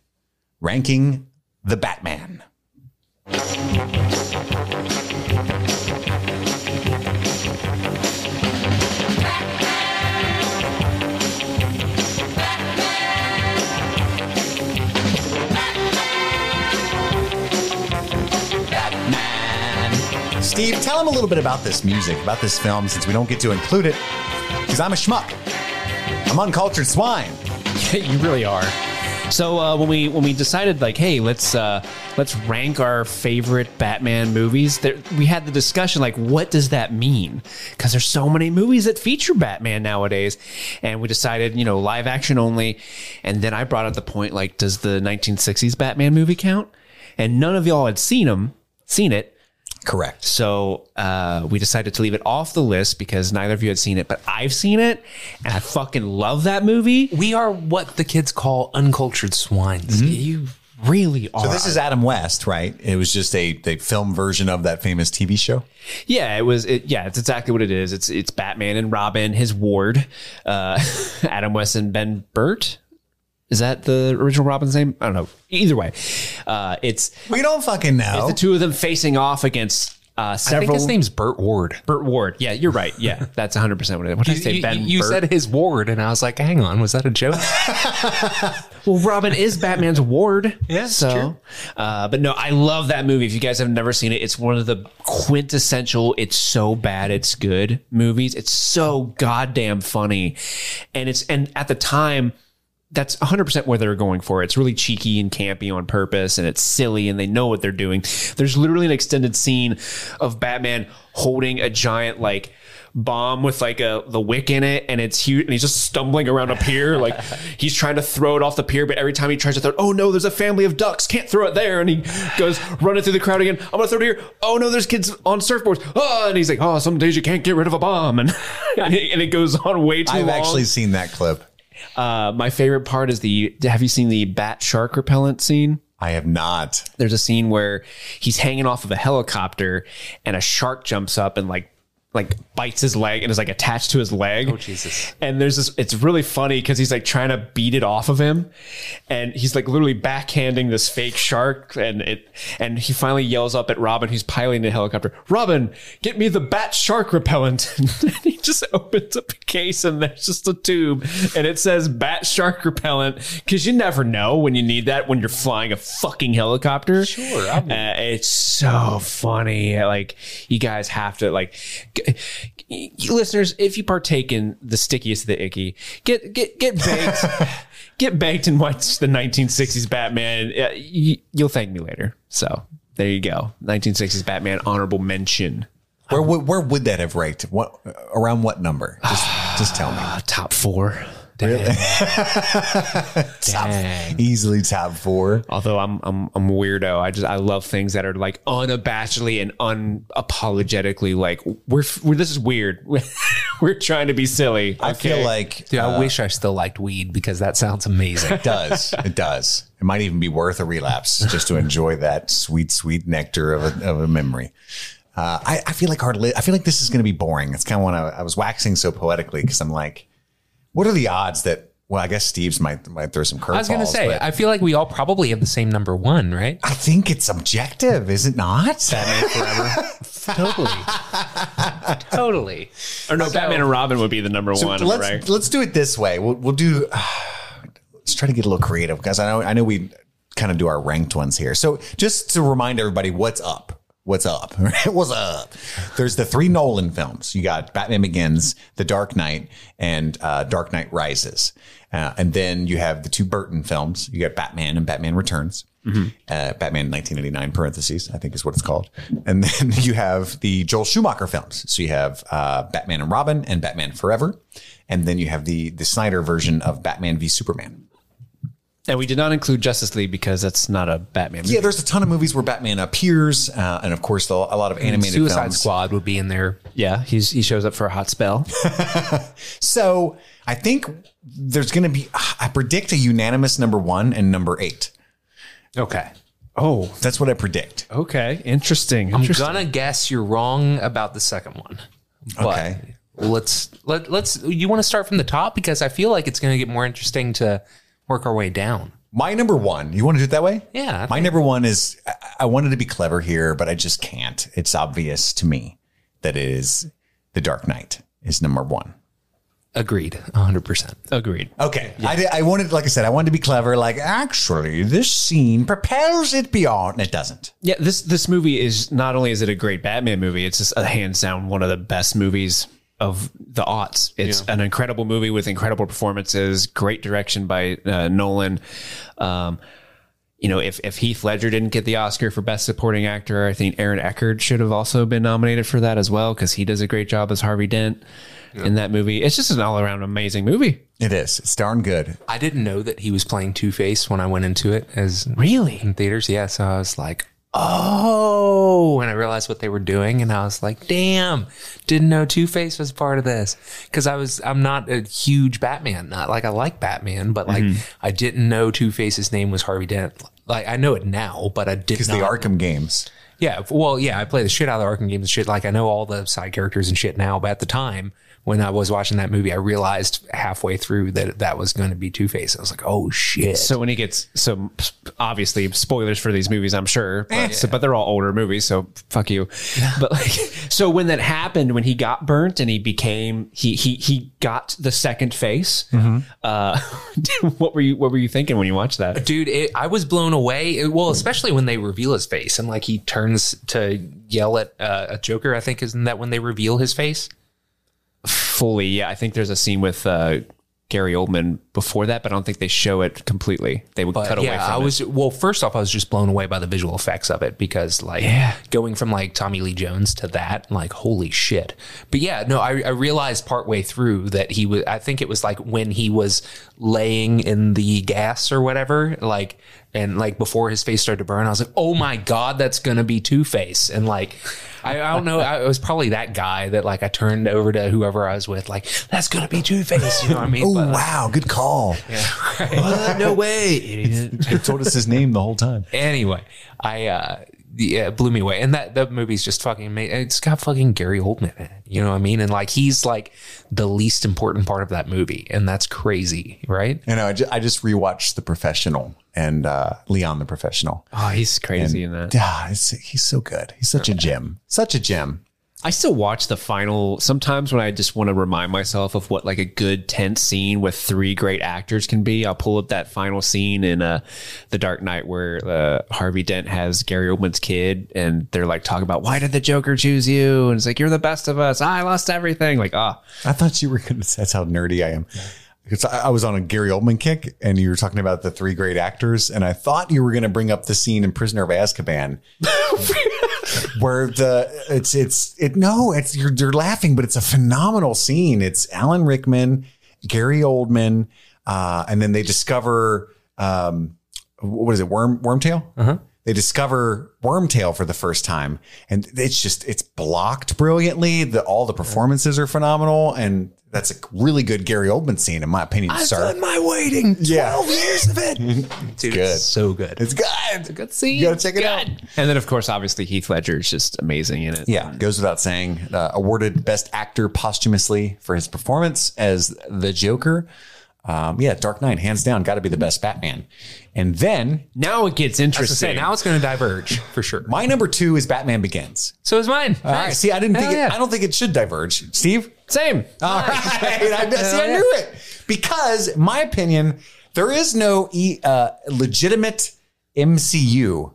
ranking the Batman. Steve, tell him a little bit about this music, about this film, since we don't get to include it, because I'm a schmuck. I'm uncultured swine. [LAUGHS] you really are. So uh, when we when we decided like, hey, let's uh, let's rank our favorite Batman movies, there, we had the discussion like, what does that mean? Because there's so many movies that feature Batman nowadays, and we decided, you know, live action only. And then I brought up the point like, does the 1960s Batman movie count? And none of y'all had seen them, seen it. Correct. So uh, we decided to leave it off the list because neither of you had seen it, but I've seen it, and I fucking love that movie. We are what the kids call uncultured swines. You really are. So this is Adam West, right? It was just a the film version of that famous TV show. yeah, it was. It, yeah, it's exactly what it is. It's it's Batman and Robin, his ward, uh, [LAUGHS] Adam West and Ben Burt. Is that the original Robin's name? I don't know. Either way, uh, it's We don't fucking know. the two of them facing off against Uh, I several. think his name's Burt Ward. Burt Ward. Yeah, you're right. Yeah, [LAUGHS] that's 100 percent what it is. What did I say? You, Ben. you Burt? said his ward, and I was like, "Hang on, was that a joke?" [LAUGHS] [LAUGHS] Well, Robin is Batman's ward. Yeah, it's so, true. Uh, but no, I love that movie. If you guys have never seen it, it's one of the quintessential. It's so bad, it's good movies. It's so goddamn funny, and it's and at the time. That's 100% where they're going for. It's really cheeky and campy on purpose and it's silly and they know what they're doing. There's literally an extended scene of Batman holding a giant like bomb with like a the wick in it and it's huge and he's just stumbling around a pier [LAUGHS] like he's trying to throw it off the pier but every time he tries to throw it oh no there's a family of ducks can't throw it there and he goes running through the crowd again I'm gonna throw it here oh no there's kids on surfboards oh and he's like oh some days you can't get rid of a bomb and and [LAUGHS] it, and it goes on way too long. I've actually seen that clip. Uh, my favorite part is the have you seen the bat shark repellent scene I have not. there's a scene where he's hanging off of a helicopter and a shark jumps up and like like bites his leg and is like attached to his leg. Oh Jesus. And there's this it's really funny because he's like trying to beat it off of him and he's like literally backhanding this fake shark and it and he finally yells up at Robin who's piloting the helicopter, Robin, get me the bat shark repellent. [LAUGHS] and he just opens up a case and there's just a tube and it says bat shark repellent because you never know when you need that when you're flying a fucking helicopter. Sure, Uh, it's so funny. Like you guys have to like, g- [LAUGHS] listeners, if you partake in the stickiest of the icky, get get get baked, [LAUGHS] get baked and watch the 1960s Batman. You, you'll thank me later. So there you go, 1960s Batman honorable mention. Where would where would that have ranked? What around what number? Just just tell me. [SIGHS] Top four. Dang. [LAUGHS] Easily top four. Although I'm I'm I'm a weirdo. I just I love things that are like unabashedly and unapologetically like we're, we're this is weird. [LAUGHS] we're trying to be silly. I feel like Dude, I wish I still liked weed because that sounds amazing. it does. It does. It might even be worth a relapse just to enjoy that sweet, sweet nectar of a, of a memory. Uh, I, I feel like our li- I feel like this is going to be boring. It's kind of when I, I was waxing so poetically because I'm like, what are the odds that? Well, I guess Steve's might might throw some curveballs. I was going to say, but I feel like we all probably have the same number one, right? I think it's objective, is it not? Batman [LAUGHS] Forever. totally. totally. or no, Batman and Robin would be the number So one, let's right? let's do it this way. We'll we'll do. Uh, let's try to get a little creative because I know I know we kind of do our ranked ones here. So just to remind everybody, what's up? What's up? [LAUGHS] What's up? There's the three Nolan films. You got Batman Begins, The Dark Knight, and uh, Dark Knight Rises. Uh, and then you have the two Burton films. You got Batman and Batman Returns. Uh, Batman 1989 parentheses, I think is what it's called. And [LAUGHS] then you have the Joel Schumacher films. So you have uh, Batman and Robin and Batman Forever. And then you have the the Snyder version of Batman v Superman. And we did not include Justice League because that's not a Batman movie. Yeah, there's a ton of movies where Batman appears, uh, and of course, the, a lot of animated Suicide films. Squad would be in there. Yeah, he's he shows up for a hot spell. [LAUGHS] So I think there's going to be. I predict a unanimous number one and number eight. Okay. oh, That's what I predict. okay, interesting. I'm interesting. gonna guess you're wrong about the second one. But Okay. Let's let let's. You want to start from the top because I feel like it's going to get more interesting to work our way down. My number one. You want to do it that way? Yeah, I My number one is. I, I wanted to be clever here, but I just can't. It's obvious to me that it is The Dark Knight is number one. Agreed. 100. percent Agreed. Okay. I, did- I wanted, like I said, I wanted to be clever. Like, actually, this scene propels it beyond. It doesn't. Yeah, this this movie is not only is it a great Batman movie, it's just a hands down one of the best movies of the aughts. It's an incredible movie with incredible performances, great direction by uh, Nolan. Um, you know, if if Heath Ledger didn't get the Oscar for Best Supporting Actor, I think Aaron Eckhart should have also been nominated for that as well because he does a great job as Harvey Dent in that movie. It's just an all around amazing movie. It is. It's darn good. I didn't know that he was playing Two Face when I went into it as Really? in theaters. Yeah, so I was like, oh, and I realized what they were doing, and I was like, damn, didn't know Two Face was part of this because I was I'm not a huge Batman, not like I like Batman, but like mm-hmm. I didn't know Two Face's name was Harvey Dent. Like I know it now, but I did Because the Arkham games. Yeah, well, yeah, I play the shit out of the Arkham games and shit. Like I know all the side characters and shit now, but at the time when I was watching that movie, I realized halfway through that that was going to be Two Face. I was like, oh shit. So when he gets so obviously spoilers for these movies, I'm sure, but, so- but they're all older movies, so fuck you. But like, [LAUGHS] so when that happened, when he got burnt and he became he he he got the second face. Uh, [LAUGHS] what were you what were you thinking when you watched that? Dude, it, I was blown away. It- well, especially when they reveal his face and like he turns to yell at uh, a Joker. I think isn't that when they reveal his face? Fully, yeah. I think there's a scene with uh, Gary Oldman before that, but I don't think they show it completely. They would cut away yeah, from I it. was well. First off, I was just blown away by the visual effects of it because, like, going from like Tommy Lee Jones to that, like, holy shit. But yeah, no, I, I realized partway through that he was. I think it was like when he was laying in the gas or whatever, like, and like before his face started to burn, I was like, oh my god, that's gonna be Two Face, and like. I, I don't know. I, it was probably that guy that like I turned over to whoever I was with, like that's gonna be Two Face. You know what I mean? [LAUGHS] Oh But, wow, good call. [LAUGHS] [LAUGHS] no way, idiot. He told us his name the whole time. anyway, I uh yeah, it blew me away. And that that movie's just fucking amazing. It's got fucking Gary Oldman in it. You know what I mean? And like he's like the least important part of that movie, and that's crazy, right? You know, I just, I just rewatched The Professional and uh, Leon the Professional. oh, he's crazy in that. Yeah, it's, he's so good. He's such a gem. Such a gem. I still watch the final sometimes when I just want to remind myself of what like a good tense scene with three great actors can be. I'll pull up that final scene in uh, The Dark Knight where uh, Harvey Dent has Gary Oldman's kid and they're like talking about why did the Joker choose you? And it's like you're the best of us. I lost everything. Like ah, I thought you were going to. That's how nerdy I am. Because I, I was on a Gary Oldman kick, and you were talking about the three great actors, and I thought you were going to bring up the scene in Prisoner of Azkaban, [LAUGHS] where the it's it's it no, it's you're you're laughing, but it's a phenomenal scene. It's Alan Rickman, Gary Oldman, uh, and then they discover um, what is it, Worm Wormtail? They discover Wormtail for the first time, and it's just it's blocked brilliantly. The all the performances are phenomenal, and that's a really good Gary Oldman scene, in my opinion. I've sir. my waiting. [LAUGHS] Yeah. years of it. [LAUGHS] Dude, good. it's so good. It's good. It's a good scene. You gotta check it out. and then of course obviously Heath Ledger is just amazing in it. Yeah, goes without saying. Uh, awarded Best Actor posthumously for his performance as the Joker. Um, yeah, Dark Knight, hands down, got to be the best Batman. And then Now it gets interesting. say, now it's going to diverge for sure. [LAUGHS] my number two is Batman Begins. So is mine. All right, see, I didn't think Hell it, yeah. I don't think it should diverge. Steve, Same. All right. I, see, I knew it. Because, my opinion, there is no e, uh, legitimate MCU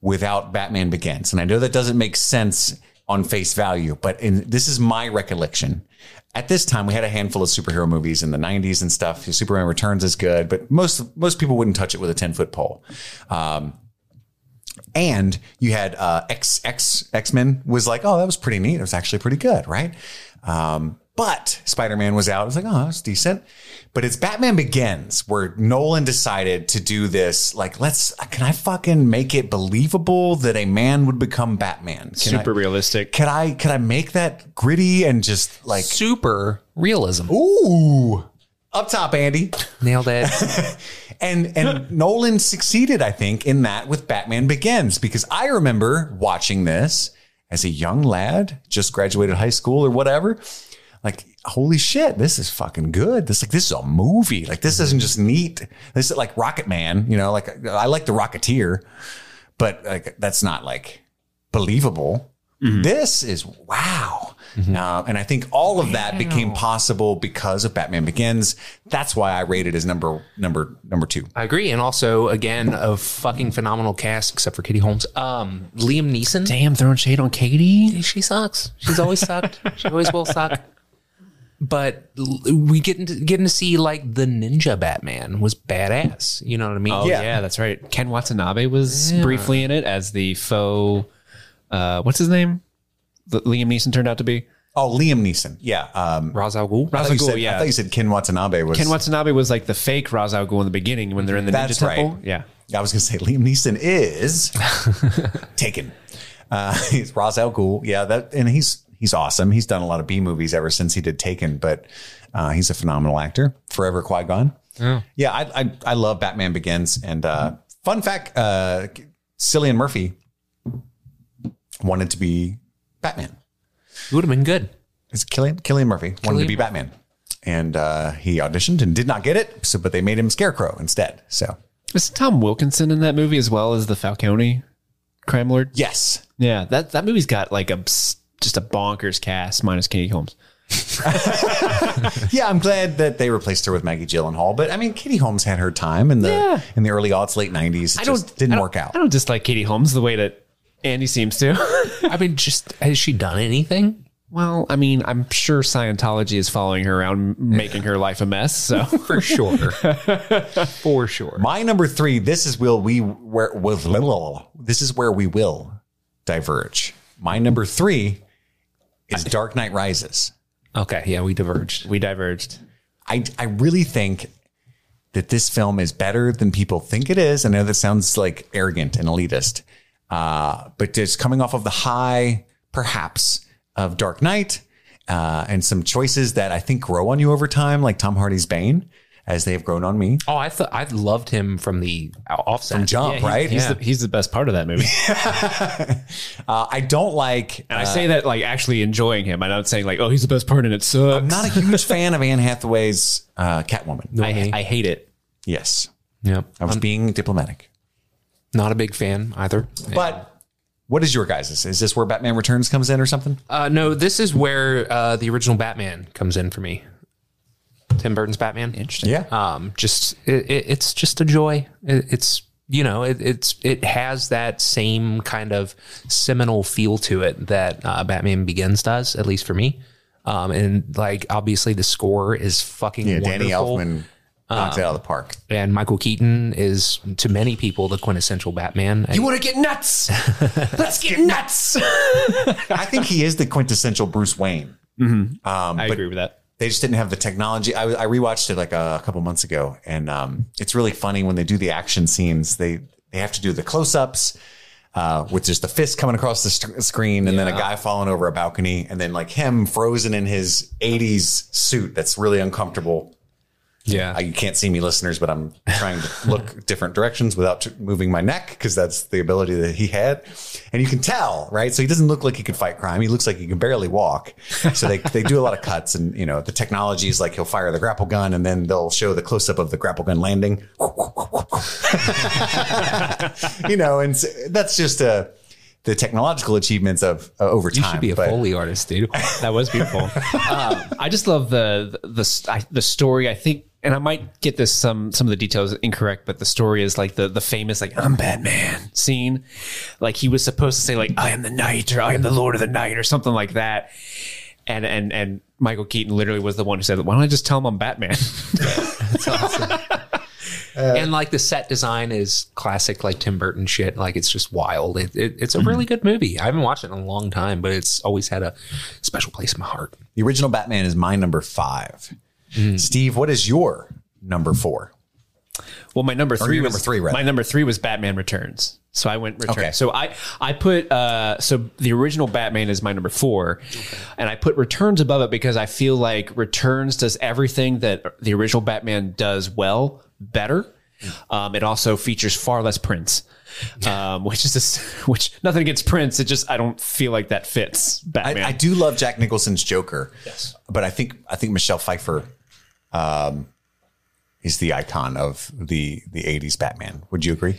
without Batman Begins. And I know that doesn't make sense on face value, but in, this is my recollection. At this time, we had a handful of superhero movies in the 90s and stuff. Superman Returns is good, but most most people wouldn't touch it with a 10 foot pole. Um, and you had uh, X X X Men was like, oh, that was pretty neat. It was actually pretty good, right? Um, but Spider Man was out. I was like, oh, that's decent. But it's Batman Begins where Nolan decided to do this. Like, let's can I fucking make it believable that a man would become Batman? Can Super I, realistic. Can I can I make that gritty and just like Super realism. ooh up top, Andy? Nailed it. [LAUGHS] And and Nolan succeeded, I think, in that with Batman Begins because I remember watching this as a young lad, just graduated high school or whatever. Like, holy shit, this is fucking good. This like this is a movie. Like this isn't just neat. This is like Rocket Man, you know, like I like the Rocketeer, but like that's not like believable. Mm-hmm. This is wow. Uh, and I think all of that became possible because of Batman Begins. That's why I rated as number number number two. I agree. And also, again, a fucking phenomenal cast, except for Katie Holmes. Um, Liam Neeson. Damn, throwing shade on Katie. She sucks. She's always sucked. [LAUGHS] She always will suck. But we get into, getting to see like the ninja Batman was badass. You know what I mean? Oh yeah. that's right. Ken Watanabe was briefly in it as the faux. Uh, what's his name? That Liam Neeson turned out to be. Oh, Liam Neeson. Yeah. Um, Ra's al Ghul. I thought, you Ghul, said, yeah. I thought you said Ken Watanabe was. Ken Watanabe was like the fake Ra's al Ghul in the beginning when they're in the That's ninja right. temple. Yeah. I was going to say Liam Neeson is [LAUGHS] taken. Uh, [LAUGHS] he's Ra's al Ghul. Yeah, that and he's he's awesome. He's done a lot of B movies ever since he did Taken, but uh, he's a phenomenal actor. Forever Qui Gon. Yeah, I, I I love Batman Begins. And uh, fun fact, uh, Cillian Murphy wanted to be Batman. It would have been good. It's Cillian, Cillian Murphy wanted to be Batman. And uh, he auditioned and did not get it. So, but they made him Scarecrow instead. So, Is Tom Wilkinson in that movie as well as the Falcone crime lord? yes. Yeah, that that movie's got like a just a bonkers cast minus Katie Holmes. [LAUGHS] Yeah, I'm glad that they replaced her with Maggie Gyllenhaal. But I mean, Katie Holmes had her time in the Yeah. in the early aughts, late 90s. It just didn't I don't- work out. I don't dislike Katie Holmes the way that Andy seems to. [LAUGHS] I mean, just has she done anything? well, I mean, I'm sure Scientology is following her around, making her life a mess. So [LAUGHS] For sure. [LAUGHS] For sure. My number three. This is will we where will this is where we will diverge. My number three is Dark Knight Rises. Okay. Yeah, we diverged. we diverged. I I really think that this film is better than people think it is. I know that sounds like arrogant and elitist, uh, but just coming off of the high, perhaps, of Dark Knight uh, and some choices that I think grow on you over time, like Tom Hardy's Bane, as they have grown on me. Oh, I thought I loved him from the offset. From Jump, right? He's, Yeah. the, he's the best part of that movie. [LAUGHS] Uh, I don't like. And I say that like actually enjoying him. I'm not saying like, oh, he's the best part and it sucks. I'm not a huge fan of Anne Hathaway's uh, Catwoman. I, I hate it. Yes, Yeah. I was being diplomatic. Not a big fan either. But what is your guys'? Is this where Batman Returns comes in or something? Uh, no, this is where uh, the original Batman comes in for me. Tim Burton's Batman. Interesting. Yeah. Um, just it, it, it's just a joy. It, it's you know it, it's it has that same kind of seminal feel to it that uh, Batman Begins does, at least for me. Um, and like obviously the score is fucking yeah, Danny. Elfman knocks it out of the park. and Michael Keaton is to many people the quintessential Batman. And want to get nuts? [LAUGHS] Let's get nuts. I think he is the quintessential Bruce Wayne. Um, I but agree with that. they just didn't have the technology. I, I rewatched it like a, couple months ago, and um, it's really funny when they do the action scenes. They they have to do the close ups. Uh, with just the fist coming across the st- screen and then a guy falling over a balcony and then like him frozen in his 80s suit that's really uncomfortable yeah, Uh, you can't see me, listeners, but I'm trying to [LAUGHS] look different directions without t- moving my neck because that's the ability that he had. And you can tell, right? So he doesn't look like he could fight crime. He looks like he can barely walk. So they, they do a lot of cuts, and you know the technology is like he'll fire the grapple gun, and then they'll show the close up of the grapple gun landing. [LAUGHS] you know, and so that's just uh, the technological achievements of uh, over you time. should be a but- foley artist, dude. That was beautiful. [LAUGHS] um, I just love the the the, I, the story. I think, and I might get this some some of the details incorrect, but the story is like the the famous like I'm Batman scene. Like he was supposed to say like I am the Night or I am the Lord of the Night or something like that. And and and Michael Keaton literally was the one who said, "Why don't I just tell him I'm Batman?" [LAUGHS] and like the set design is classic, like Tim Burton shit. Like it's just wild. It, it, it's Mm-hmm. a really good movie. I haven't watched it in a long time, but it's always had a special place in my heart. The original Batman is my number five. Steve, what is your number four? Well, my number three was number three, rather. my number three was Batman Returns. So I went Returns. Okay. So I I put uh so the original Batman is my number four, and I put Returns above it because I feel like Returns does everything that the original Batman does well better. Um, it also features far less Prince, um, which is just, [LAUGHS] which nothing against Prince. It just I don't feel like that fits Batman. I, I do love Jack Nicholson's Joker. Yes. But I think I think Michelle Pfeiffer um, is the icon of the the 80s Batman. Would you agree?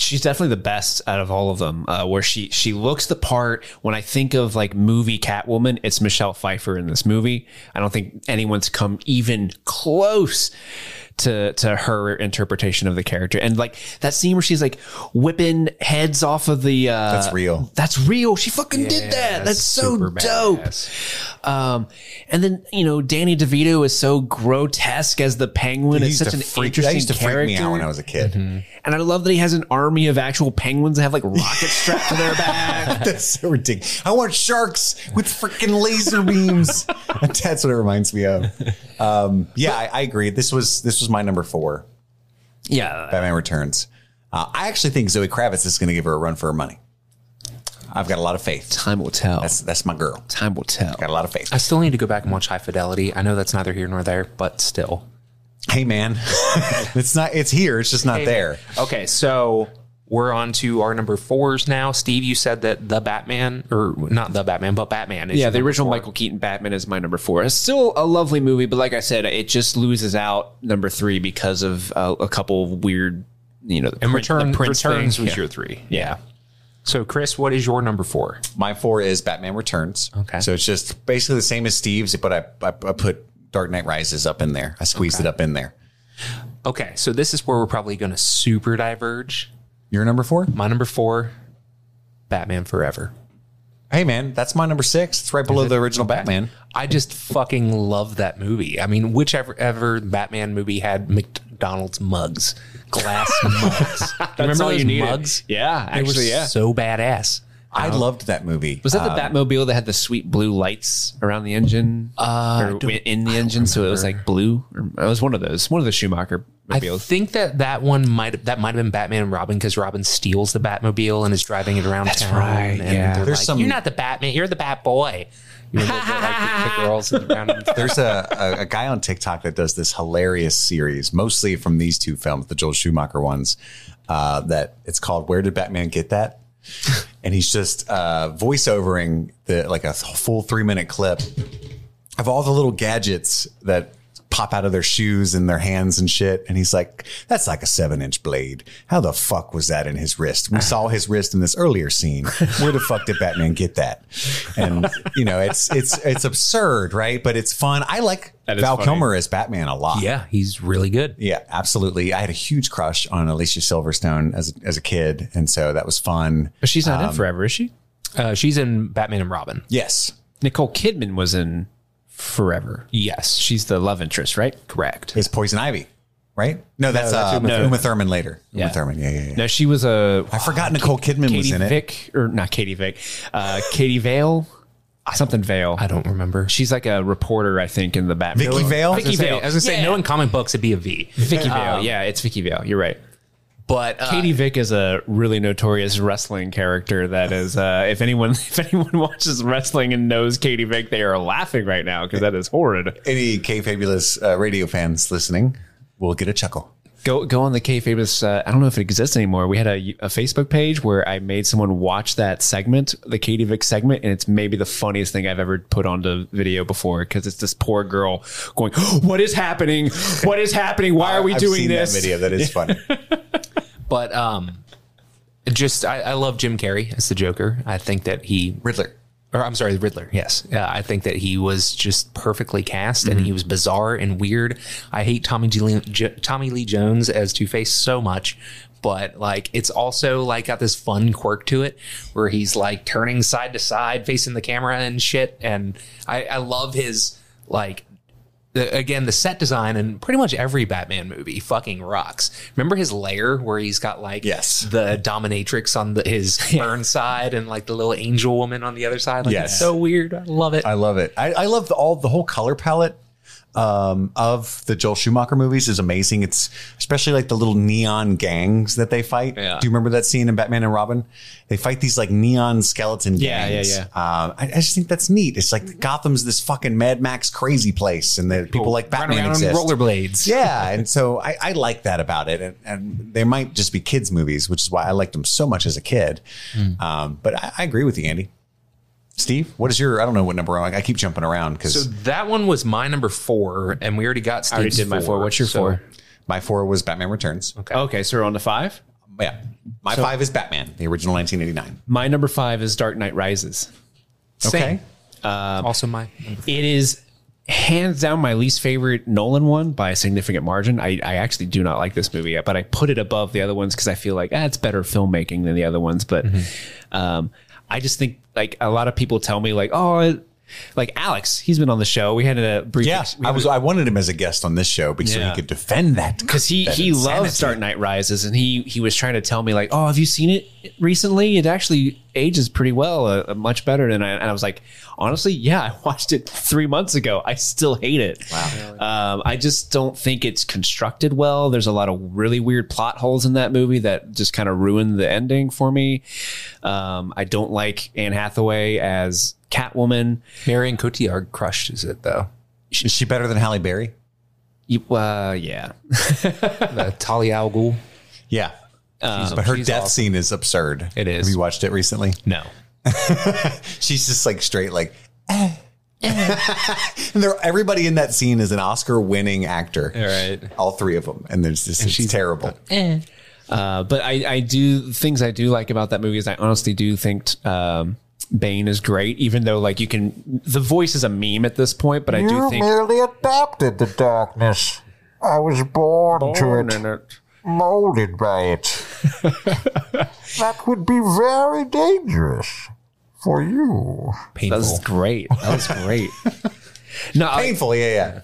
she's definitely the best out of all of them. Uh, where she she looks the part. When I think of like movie Catwoman, it's Michelle Pfeiffer in this movie. I don't think anyone's come even close to to her interpretation of the character. And like that scene where she's like whipping heads off of the uh, That's real. That's real. She fucking did that. That's so dope. badass. Um, and then you know Danny DeVito is so grotesque as the Penguin. It's such an freak, interesting used to character. freak me out when I was a kid. And I love that he has an army of actual penguins that have like rockets strapped to their back. [LAUGHS] That's so ridiculous. I want sharks with freaking laser beams. [LAUGHS] That's what it reminds me of. Um, yeah, I, I agree. This was this was my number four. Yeah. Batman Returns. Uh, I actually think Zoe Kravitz is going to give her a run for her money. I've got a lot of faith. Time will tell. That's that's my girl. Time will tell. Got a lot of faith. I still need to go back and watch High Fidelity. I know that's neither here nor there, but still. Hey man, [LAUGHS] it's not. It's here. It's just not there. Okay, so we're on to our number fours now. Steve, you said that the Batman, or not the Batman, but Batman. Is Yeah, the original four. Michael Keaton Batman is my number four. It's still a lovely movie, but like I said, it just loses out number three because of uh, a couple of weird, you know, the And print- Return, the Prince Returns thing. was Yeah. your three. Yeah. So, Chris, what is your number four? My four is Batman Returns. Okay. So it's just basically the same as Steve's, but I, I, I put Dark Knight Rises up in there. I squeezed it up in there. Okay, so this is where we're probably going to super diverge. Your number four? My number four, Batman Forever. Hey, man, that's my number six. It's right below the original Batman. I just fucking love that movie. I mean, whichever ever Batman movie had McDonald's mugs, glass [LAUGHS] mugs. Remember all those you needed. mugs? Yeah, They were actually, yeah. so badass. I loved that movie. Was that the Batmobile that had the sweet blue lights around the engine, uh, or in the engine, so it was like blue? Or, it was one of those, one of the Schumacher I think that that one might that might have been Batman and Robin because Robin steals the Batmobile and is driving it around That's town. right, yeah. There's like, some- You're not the Batman. You're the Bat Boy. You know, like the, the girls [LAUGHS] around. There's a, a, a guy on TikTok that does this hilarious series, mostly from these two films, the Joel Schumacher ones. Uh, that it's called "Where Did Batman Get That?" [LAUGHS] and he's just uh, voiceovering the like a full three minute clip of all the little gadgets that pop out of their shoes and their hands and shit. And he's like, "That's like a seven inch blade. How the fuck was that in his wrist? We saw his wrist in this earlier scene. Where the fuck did Batman get that?" And you know, it's it's it's absurd, right? But it's fun. I like Val funny. Kilmer as Batman a lot. Yeah, he's really good. Yeah, absolutely. I had a huge crush on Alicia Silverstone as as a kid, and so that was fun. but she's not Um, in forever, is she? Uh, she's in Batman and Robin. Yes, Nicole Kidman was in Forever. Yes, She's the love interest, right? correct. it's Poison Ivy, right? No, that's, that's uh, Uma Uma, Thurman. Thurman later. Yeah. Uma Thurman. Yeah, yeah, yeah. No, she was a I forgot Nicole Kidman was Katie in it. Vick or not Katie Vick, uh, Katie Vale, something Vale. I don't remember. She's like a reporter, I think, in the Batman. Vicky Vale? Vicky I was gonna say- Vale. I was gonna say, Yeah. no in comic books it'd be a V. Vicky Vale. Um, yeah, it's Vicky Vale. You're right. But uh, Katie Vick is a really notorious wrestling character. That is, uh, if anyone [LAUGHS] if anyone watches wrestling and knows Katie Vick, they are laughing right now because that is horrid. Any K Fabulous uh, radio fans listening will get a chuckle. Go go on the K Famous. Uh, I don't know if it exists anymore. We had a, a Facebook page where I made someone watch that segment, the Katie Vick segment, and it's maybe the funniest thing I've ever put onto video before because it's this poor girl going, [GASPS] "What is happening? What is happening? Why are we I've doing seen this?" That video that is funny. [LAUGHS] but um, just I, I love Jim Carrey as the Joker. I think that he Riddler. Or I'm sorry, Riddler. Yes, yeah, I think that he was just perfectly cast, and Mm-hmm. he was bizarre and weird. I hate Tommy G- Lee, J- Tommy Lee Jones as Two Face so much, but like it's also like got this fun quirk to it where he's like turning side to side, facing the camera and shit. And I, I love his like again, the set design and pretty much every Batman movie fucking rocks. Remember his lair where he's got like Yes. the dominatrix on the, his [LAUGHS] burn side and like the little angel woman on the other side. Like, Yes. it's so weird. I love it. I love it. I, I love the, all the whole color palette um, of the Joel Schumacher movies is amazing. It's especially like the little neon gangs that they fight. Yeah. Do you remember that scene in Batman and Robin? They fight these like neon skeleton Yeah, yeah, gangs. yeah. Um, I, I just think that's neat. It's like Gotham's this fucking Mad Max crazy place, and the people like Run Batman exist. rollerblades. yeah, [LAUGHS] and so I, I like that about it, and, and they might just be kids' movies, which is why I liked them so much as a kid. Hmm. Um, but I, I agree with you, Andy. Steve, what is your? I don't know what number. I, I keep jumping around because So that one was my number four, and we already got Steve's I already did my four. What's your so- four? my four was Batman Returns. Okay. Okay, so we're on to five. Yeah, my five is Batman, the original 1989. My number five is Dark Knight Rises. Same. Okay, also my It is hands down my least favorite Nolan one by a significant margin. I, I actually do not like this movie, yet, but I put it above the other ones because I feel like ah, it's better filmmaking than the other ones. But um, I just think like a lot of people tell me like, oh, like Alex, he's been on the show. We had a brief. yeah, I was. I wanted him as a guest on this show because so he could defend that because he that he insanity. loves Dark Knight Rises, and he he was trying to tell me like, oh, have you seen it recently? It actually ages pretty well, uh, much better than I. And I was like, honestly, yeah, [LAUGHS] I watched it three months ago. I still hate it. Wow. Um, I just don't think it's constructed well. There's a lot of really weird plot holes in that movie that just kind of ruined the ending for me. Um, I don't like Anne Hathaway as Catwoman. Marion Cotillard crushes it though. Is she better than Halle Berry? You, uh, yeah. The [LAUGHS] Talia al Ghul. Yeah, but her death awesome. scene is absurd. It is. Have you watched it recently? No. [LAUGHS] She's just like straight like. "Eh, eh." [LAUGHS] and they're, everybody in that scene is an Oscar-winning actor. All right, All three of them, and there's just she's terrible. Uh, but I, I do things I do like about that movie is I honestly do think um, Bane is great, even though like you can the voice is a meme at this point, but I do You think merely adapted the darkness. I was born, to it, in it. molded by it. [LAUGHS] that would be very dangerous for you. Painful. That was great. That was great. [LAUGHS] No, I- Painful, yeah, yeah.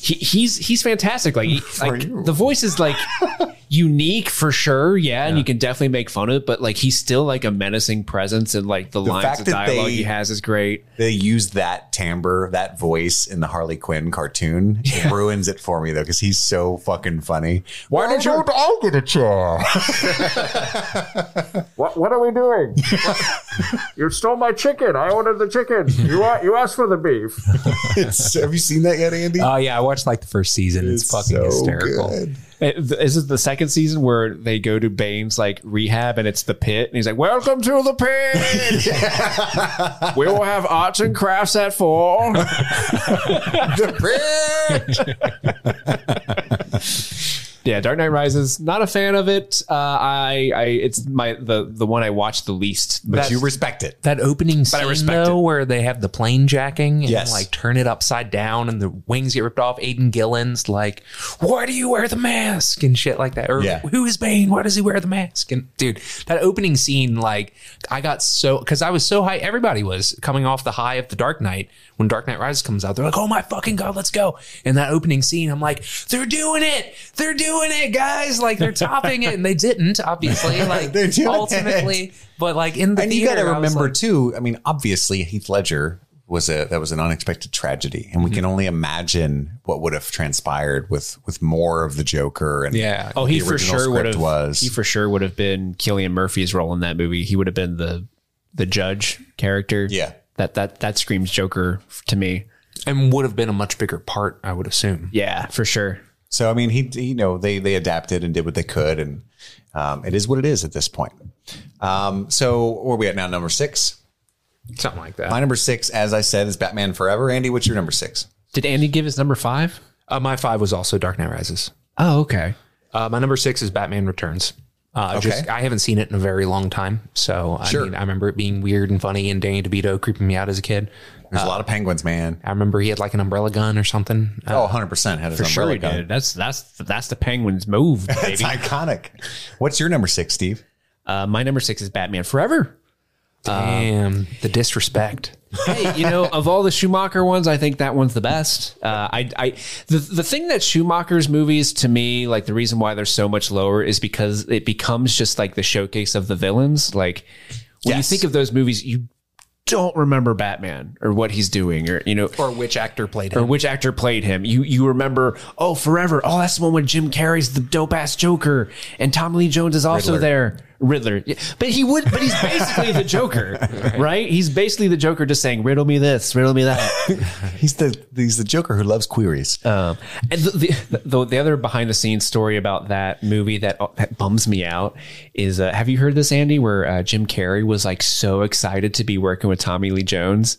he, he's he's fantastic. Like, he- like the voice is like [LAUGHS] unique for sure, yeah, and you can definitely make fun of it. But like, he's still like a menacing presence, and like the, lines fact of dialogue they- he has is great. They use that timbre, that voice in the Harley Quinn cartoon. It [LAUGHS] ruins it for me though, because he's so fucking funny. Why did you- don't I get a chair? [LAUGHS] [LAUGHS] what, what are we doing? you stole my chicken. I ordered the chicken. You you asked for the beef. It's- have you seen that yet, Andy? Oh yeah, I watched like the first season. It's, fucking so hysterical. good. Is it the second season where they go to Bane's like rehab and it's the pit and he's like, "Welcome to the pit. [LAUGHS] we will have arts and crafts at four. [LAUGHS] [LAUGHS] yeah, Dark Knight Rises. Not a fan of it. Uh, I, I, it's my the the one I watched the least. But you respect it. That opening scene respect though, where they have the plane jacking and Yes. like turn it upside down and the wings get ripped off. Aidan Gillen's like, "Why do you wear the mask?" and shit like that. Or Yeah. who is Bane? Why does he wear the mask? And dude, that opening scene, like, I got so because I was so high. Everybody was coming off the high of the Dark Knight when Dark Knight Rises comes out. They're like, "Oh my fucking god, let's go!" And that opening scene, I'm like, "They're doing it! They're doing it, guys! Like they're topping it." And they didn't, obviously. [LAUGHS] Like They're doing it. ultimately, but like in the and you got to I remember like, too. I mean, obviously Heath Ledger was a that was an unexpected tragedy, and we can mm-hmm. only imagine what would have transpired with with more of the Joker. And Yeah. Oh, what he the for original sure would have. was. He for sure would have been Cillian Murphy's role in that movie. He would have been the the judge character. Yeah. That that that screams Joker to me. and would have been a much bigger part, I would assume. Yeah, for sure. So I mean, he, he you know they they adapted and did what they could, and um, it is what it is at this point. Um, so where are we at now? Number six. Something like that. My number six, as I said, is Batman Forever. Andy, what's your number six? Did Andy give his number five? Uh, my five was also Dark Knight Rises. Oh, okay. Uh, my number six is Batman Returns. Uh, just Okay. I haven't seen it in a very long time, so I Sure. mean, I remember it being weird and funny, and Danny DeVito creeping me out as a kid. There's a lot of penguins, man. I remember he had like an umbrella gun or something. Uh, Oh, 100 percent had his For sure umbrella he gun. did. That's that's that's the Penguins' move, It's [LAUGHS] baby. iconic. What's your number six, Steve? uh, my number six is Batman Forever. Damn the disrespect. hey, you know, of all the Schumacher ones, I think that one's the best. Uh, I, I, the the thing that Schumacher's movies to me, like the reason why they're so much lower is because it becomes just like the showcase of the villains. Like when Yes. you think of those movies, you don't remember Batman or what he's doing, or you know, Or which actor played or him? which actor played him. You you remember, oh, Forever. Oh, that's the one when Jim Carrey's the dope ass Joker, and Tommy Lee Jones is also Riddler. there. Riddler, but he would, but he's basically the Joker, [LAUGHS] right? He's basically the Joker, just saying, "Riddle me this, riddle me that." [LAUGHS] He's the he's the Joker who loves queries. Um, and the, the, the, the other behind the scenes story about that movie that, that bums me out is uh, have you heard this, Andy, where uh, Jim Carrey was like so excited to be working with Tommy Lee Jones?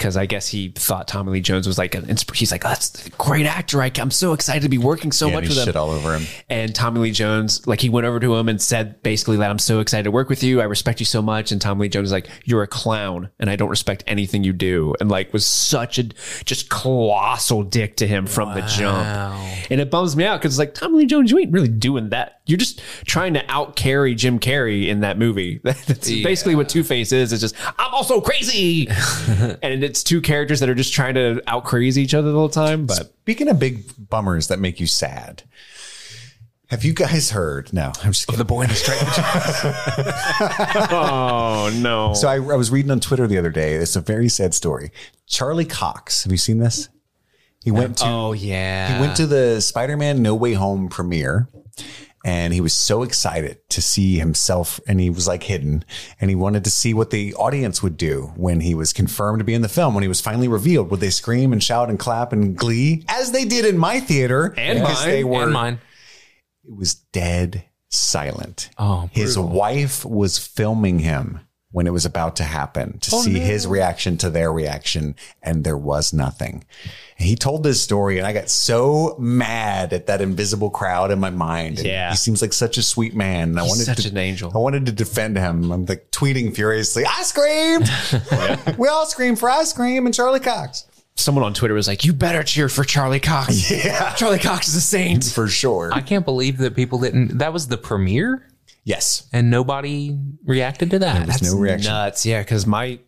Because I guess he thought Tommy Lee Jones was like an inspir- he's like oh, that's a great actor. I, I'm so excited to be working so Yeah, much and he with him. shit all over him. And Tommy Lee Jones, like he went over to him and said basically that I'm so excited to work with you. I respect you so much. And Tommy Lee Jones is like, you're a clown and I don't respect anything you do. And like was such a just colossal dick to him from the jump. And it bums me out because like Tommy Lee Jones, you ain't really doing that. You're just trying to out carry Jim Carrey in that movie. [LAUGHS] That's basically what Two Face is. It's just, I'm also crazy. [LAUGHS] and it's two characters that are just trying to out crazy each other the whole time. But Speaking of big bummers that make you sad, have you guys heard? No, I'm just kidding. the boy in the striped [LAUGHS] oh no. So I, I was reading on Twitter the other day. It's a very sad story. Charlie Cox. Have you seen this? He went to oh yeah. he went to the Spider-Man No Way Home premiere and he was so excited to see himself and he was like hidden. And he wanted to see what the audience would do when he was confirmed to be in the film when he was finally revealed. Would they scream and shout and clap and glee as they did in my theater? And mine, they were and mine. it was dead silent. Oh, his wife was filming him when it was about to happen to Oh, see his reaction to their reaction, and there was nothing. And he told this story, and I got so mad at that invisible crowd in my mind. And Yeah. he seems like such a sweet man. and I wanted such to, an angel. I wanted to defend him. I'm like tweeting furiously. I screamed. [LAUGHS] we all scream for ice cream and Charlie Cox Someone on Twitter was like, "You better cheer for Charlie Cox. [LAUGHS] Yeah. Charlie Cox is a saint." for sure. I can't believe that people didn't. That was the premiere, yes, and nobody reacted to that. there's no reaction. Nuts, yeah. Because my,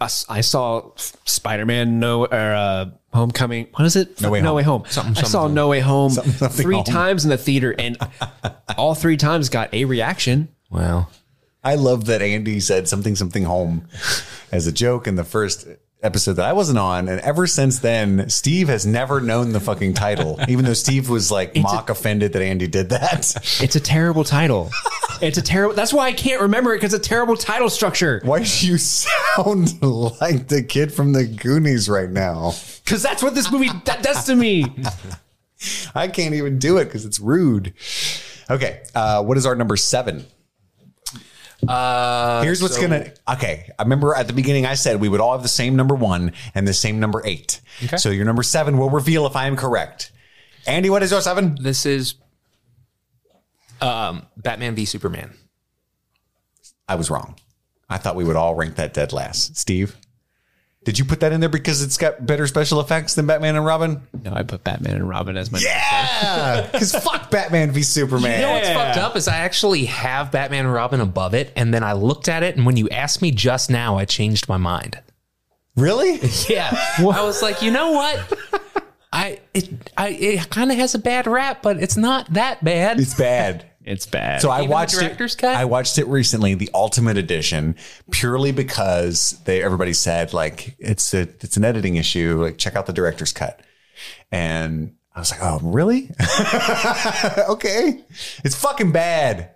us- I saw Spider Man No or uh, Homecoming. What is it? No Way No Home. Way Home. Something, I saw something. No Way Home something three home. times in the theater, and [LAUGHS] all three times got a reaction. Wow. I love that Andy said something something home as a joke in the first episode that I wasn't on, and ever since then, Steve has never known the fucking title, [LAUGHS] even though Steve was like mock offended that Andy did that. It's a terrible title. it's a terrible. That's why I can't remember it because it's a terrible title structure. Why do you [LAUGHS] sound like the kid from the Goonies right now? Because that's what this movie that does to me. [LAUGHS] I can't even do it because it's rude. Okay, uh, what is our number seven? Uh, Here's what's gonna. Okay, I remember at the beginning I said we would all have the same number one and the same number eight. Okay. So your number seven will reveal if I am correct. Andy, what is your seven? This is um, Batman v Superman. I was wrong. I thought we would all rank that dead last. Steve, did you put that in there because it's got better special effects than Batman and Robin? No, I put Batman and Robin as my. Yeah, [LAUGHS] because fuck Batman v Superman. You know what's fucked up is I actually have Batman and Robin above it, and then I looked at it, and when you asked me just now, I changed my mind. Really? [LAUGHS] Yeah, I was like, you know what? I it I it kind of has a bad rap, but it's not that bad. It's bad. It's bad. So I Even the watched director's it. cut? I watched it recently, the Ultimate Edition, purely because they everybody said like it's a it's an editing issue. Like check out the director's cut, and I was like, oh really? [LAUGHS] okay, it's fucking bad,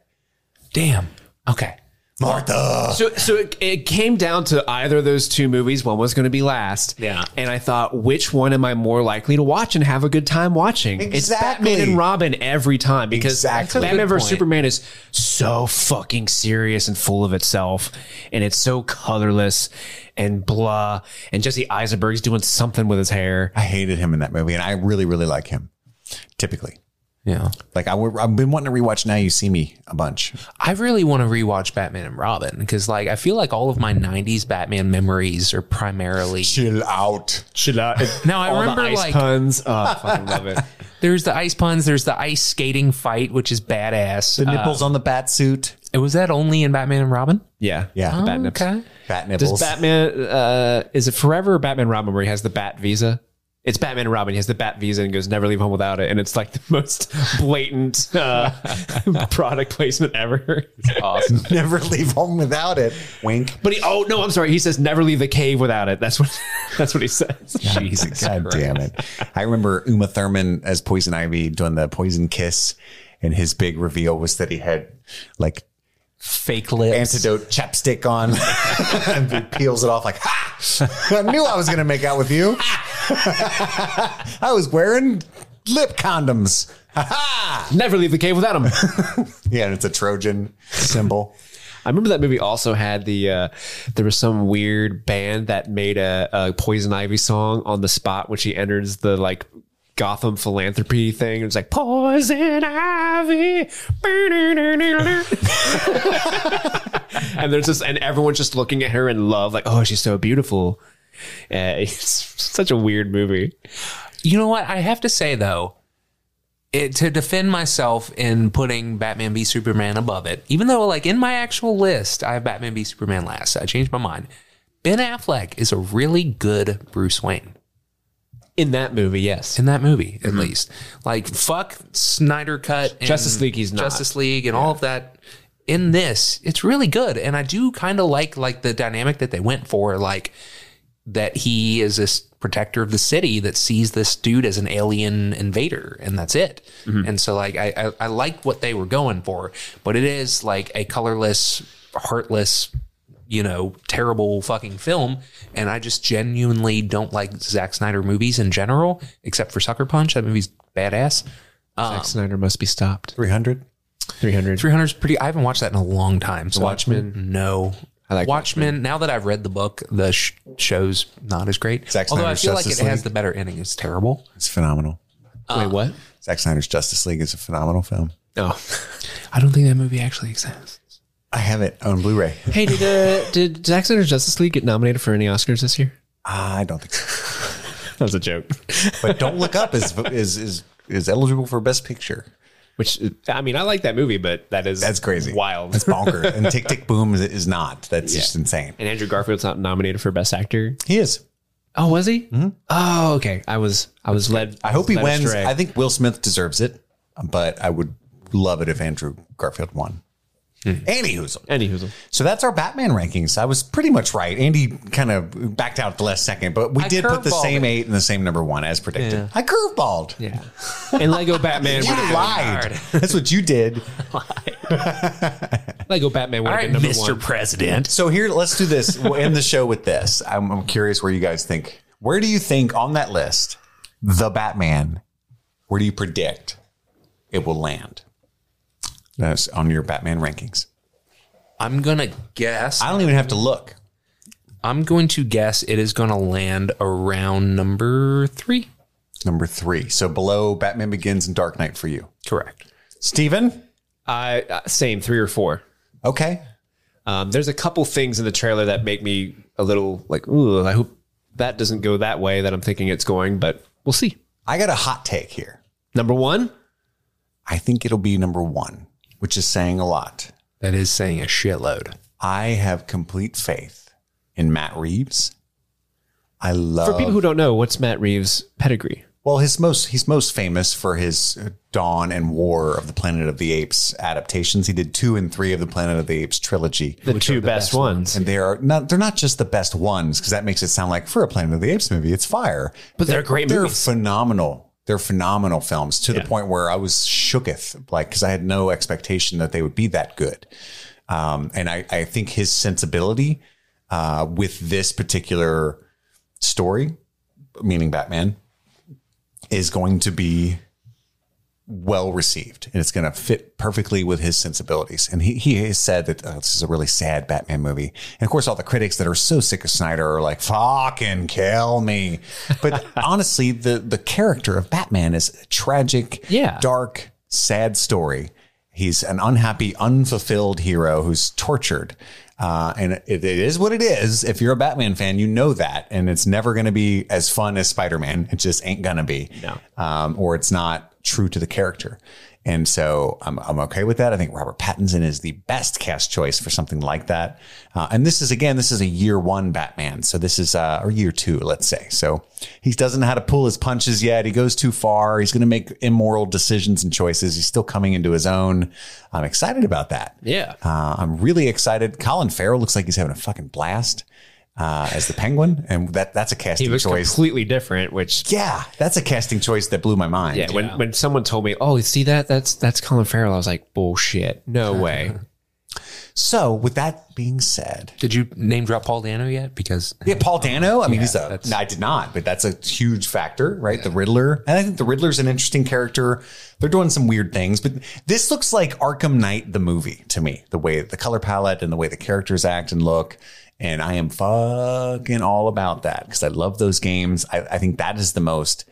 Damn. Okay. Martha. So, so it, it came down to either of those two movies. One was going to be last. Yeah. And I thought, which one am I more likely to watch and have a good time watching? It's Exactly. Batman and Robin every time because Exactly. Batman Good vs point. Superman is so fucking serious and full of itself, and it's so colorless and blah. And Jesse Eisenberg's doing something with his hair. I hated him in that movie, and I really really like him. Typically, Yeah. like I, I've been wanting to rewatch Now You See Me a bunch. I really want to rewatch Batman and Robin because, like, I feel like all of my '90s Batman memories are primarily. Chill out. chill out. Now I all remember, the ice like- puns. Oh, I fucking love it. [LAUGHS] There's the ice puns. There's the ice skating fight, which is badass. The nipples on the bat suit. Uh, was that only in Batman and Robin? Yeah, Yeah. the bat Oh, nips. okay. Bat nipples. Does Batman uh is it Forever or Batman Robin where he has the bat visa? It's Batman and Robin. He has the bat visa and goes never leave home without it, and it's like the most [LAUGHS] blatant uh, [LAUGHS] product placement ever. Awesome. [LAUGHS] Never leave home without it. Wink. But he oh no, I'm sorry. He says never leave the cave without it. That's what that's what he says. Jesus God damn it. I remember Uma Thurman as Poison Ivy doing the poison kiss, and his big reveal was that he had like Fake lips. antidote chapstick on [LAUGHS] and he peels it off like, ha! I knew I was going to make out with you. [LAUGHS] I was wearing lip condoms. Ha-ha! Never leave the cave without them. [LAUGHS] Yeah, and it's a Trojan symbol. I remember that movie also had the uh, there was some weird band that made a, a Poison Ivy song on the spot when she enters the like Gotham philanthropy thing. It was like Poison Ivy, and there's just and everyone's just looking at her in love, like oh she's so beautiful. Uh, [LAUGHS] it's such a weird movie. You know what? I have to say though, it, to defend myself in putting Batman v Superman above it, even though like in my actual list I have Batman v Superman last, I changed my mind. Ben Affleck is a really good Bruce Wayne In that movie, yes. in that movie, at mm-hmm. least. Like fuck Snyder cut, and Justice League, he's not. Justice League, and all of that. In this, it's really good, and I do kind of like like the dynamic that they went for, like that he is this protector of the city that sees this dude as an alien invader, and that's it. Mm-hmm. And so, like, I, I I like what they were going for, but it is like a colorless, heartless, you know, terrible fucking film. And I just genuinely don't like Zack Snyder movies in general, except for Sucker Punch. That movie's badass. Zack um, Snyder must be stopped. 300. 300. 300 is pretty. I haven't watched that in a long time. So Watchmen? No. I like Watchmen. Now that I've read the book, the sh- show's not as great. Zack Although I Snyder's feel like Justice it has League. the better ending. It's terrible. It's phenomenal. Uh, Wait, what? Zack Snyder's Justice League is a phenomenal film. Oh. I don't think that movie actually exists. I have it on Blu-ray. [LAUGHS] Hey, did uh, did Zack Snyder's Justice League get nominated for any Oscars this year? I don't think so. [LAUGHS] That was a joke. But Don't Look Up is is is is eligible for Best Picture. Which I mean, I like that movie, but that is That's crazy. wild. That's bonkers. [LAUGHS] and Tick Tick Boom is, is not. That's just insane. and Andrew Garfield's not nominated for Best Actor. He is. Oh, was he? Oh, okay. I was I was led. I hope he led wins. astray. I think Will Smith deserves it, but I would love it if Andrew Garfield won. Mm-hmm. Andy Hoozle. Anywho, So that's our Batman rankings. I was pretty much right. Andy kind of backed out at the last second, but we I did put the same it. eight and the same number one as predicted. Yeah. I curveballed. yeah. And Lego Batman. You would have lied. That's what you did. [LAUGHS] Lego Batman would All have been number Mr. one. President. So here, let's do this. We'll end the show with this. I'm, I'm curious where you guys think. Where do you think on that list, the Batman? Where do you predict it will land? That's on your Batman rankings. I'm gonna guess. I don't even have to look. I'm going to guess it is going to land around number three. Number three. So below Batman Begins and Dark Knight for you. Correct. Steven? I uh, same three or four. Okay. Um, there's a couple things in the trailer that make me a little like, ooh, I hope that doesn't go that way that I'm thinking it's going, but we'll see. I got a hot take here. Number one, I think it'll be number one, which is saying a lot. That is saying a shitload. I have complete faith in Matt Reeves. I love for people who don't know, what's Matt Reeves' pedigree? Well, his most he's most famous for his uh, Dawn and War of the Planet of the Apes adaptations. He did two and three of the Planet of the Apes trilogy, The two best, ones. and they are not they're not just the best ones because that makes it sound like for a Planet of the Apes movie, it's fire. But they're great They're movies. phenomenal. They're phenomenal films to the point where I was shooketh, like because I had no expectation that they would be that good. Um, and I, I think his sensibility uh, with this particular story, meaning Batman, is going to be well received and it's going to fit perfectly with his sensibilities. And he, he has said that oh, this is a really sad Batman movie. And of course, all the critics that are so sick of Snyder are like, fucking kill me. But [LAUGHS] honestly, the, the character of Batman is a tragic, Yeah. dark, sad story. He's an unhappy, unfulfilled hero who's tortured. Uh, and it, it is what it is. If you're a Batman fan, you know that. And it's never going to be as fun as Spider Man. It just ain't going to be. No. Um, or it's not true to the character. And so I'm, I'm okay with that. I think Robert Pattinson is the best cast choice for something like that. Uh, and this is, again, this is a year one Batman. So this is, uh, or year two, let's say. So he doesn't know how to pull his punches yet. He goes too far. He's going to make immoral decisions and choices. He's still coming into his own. I'm excited about that. Yeah. Uh, I'm really excited. Colin Farrell looks like he's having a fucking blast uh, as the Penguin, and that that's a He casting looks choice. completely different, which yeah, that's a casting choice that blew my mind. yeah, when when someone told me, "Oh, you see that? That's that's Colin Farrell," I was like, "Bullshit, no [LAUGHS] way." So, with that being said, Did you name drop Paul Dano yet? Because yeah, Paul Dano. I mean, he's a. No, I did not, but that's a huge factor, right? The Riddler, and I think the Riddler's an interesting character. They're doing some weird things, but this looks like Arkham Knight, the movie, to me. The way the color palette and the way the characters act and look, and I am fucking all about that because I love those games. I, I think that is the most,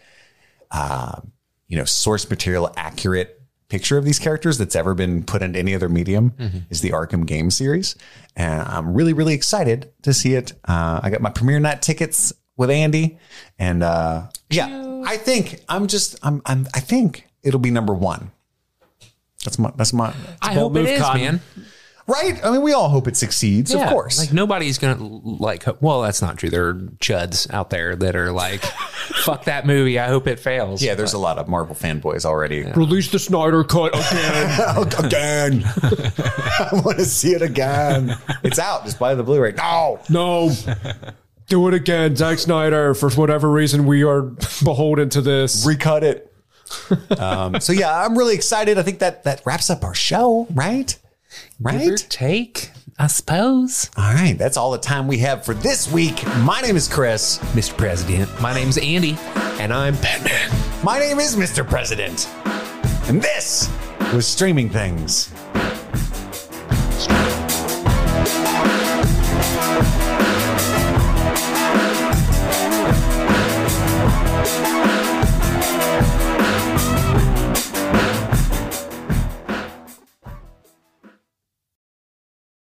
uh, you know, source material accurate picture of these characters that's ever been put into any other medium is the Arkham game series. And I'm really, really excited to see it. Uh, I got my premiere night tickets with Andy and, uh, yeah, I think I'm just, I'm, I'm, I think it'll be number one. That's my, that's my, I hope it move, is, Cotton. man. Right. I mean, we all hope it succeeds, of course. Like nobody's gonna like. Well, that's not true. There are chuds out there that are like, [LAUGHS] "Fuck that movie. I hope it fails." yeah, there's a lot of Marvel fanboys already. Release the Snyder cut again. [LAUGHS] again. [LAUGHS] I want to see it again. It's out. Just buy the Blu-ray. No. no, do it again, Zack Snyder. For whatever reason, we are beholden to this. recut it. um, so yeah, I'm really excited. I think that that wraps up our show, right? Right? take, I suppose. All right, that's all the time we have for this week. My name is Chris, Mr. President. My name's Andy, and I'm Batman. My name is Mr. President. And this was Streaming Things. Streaming.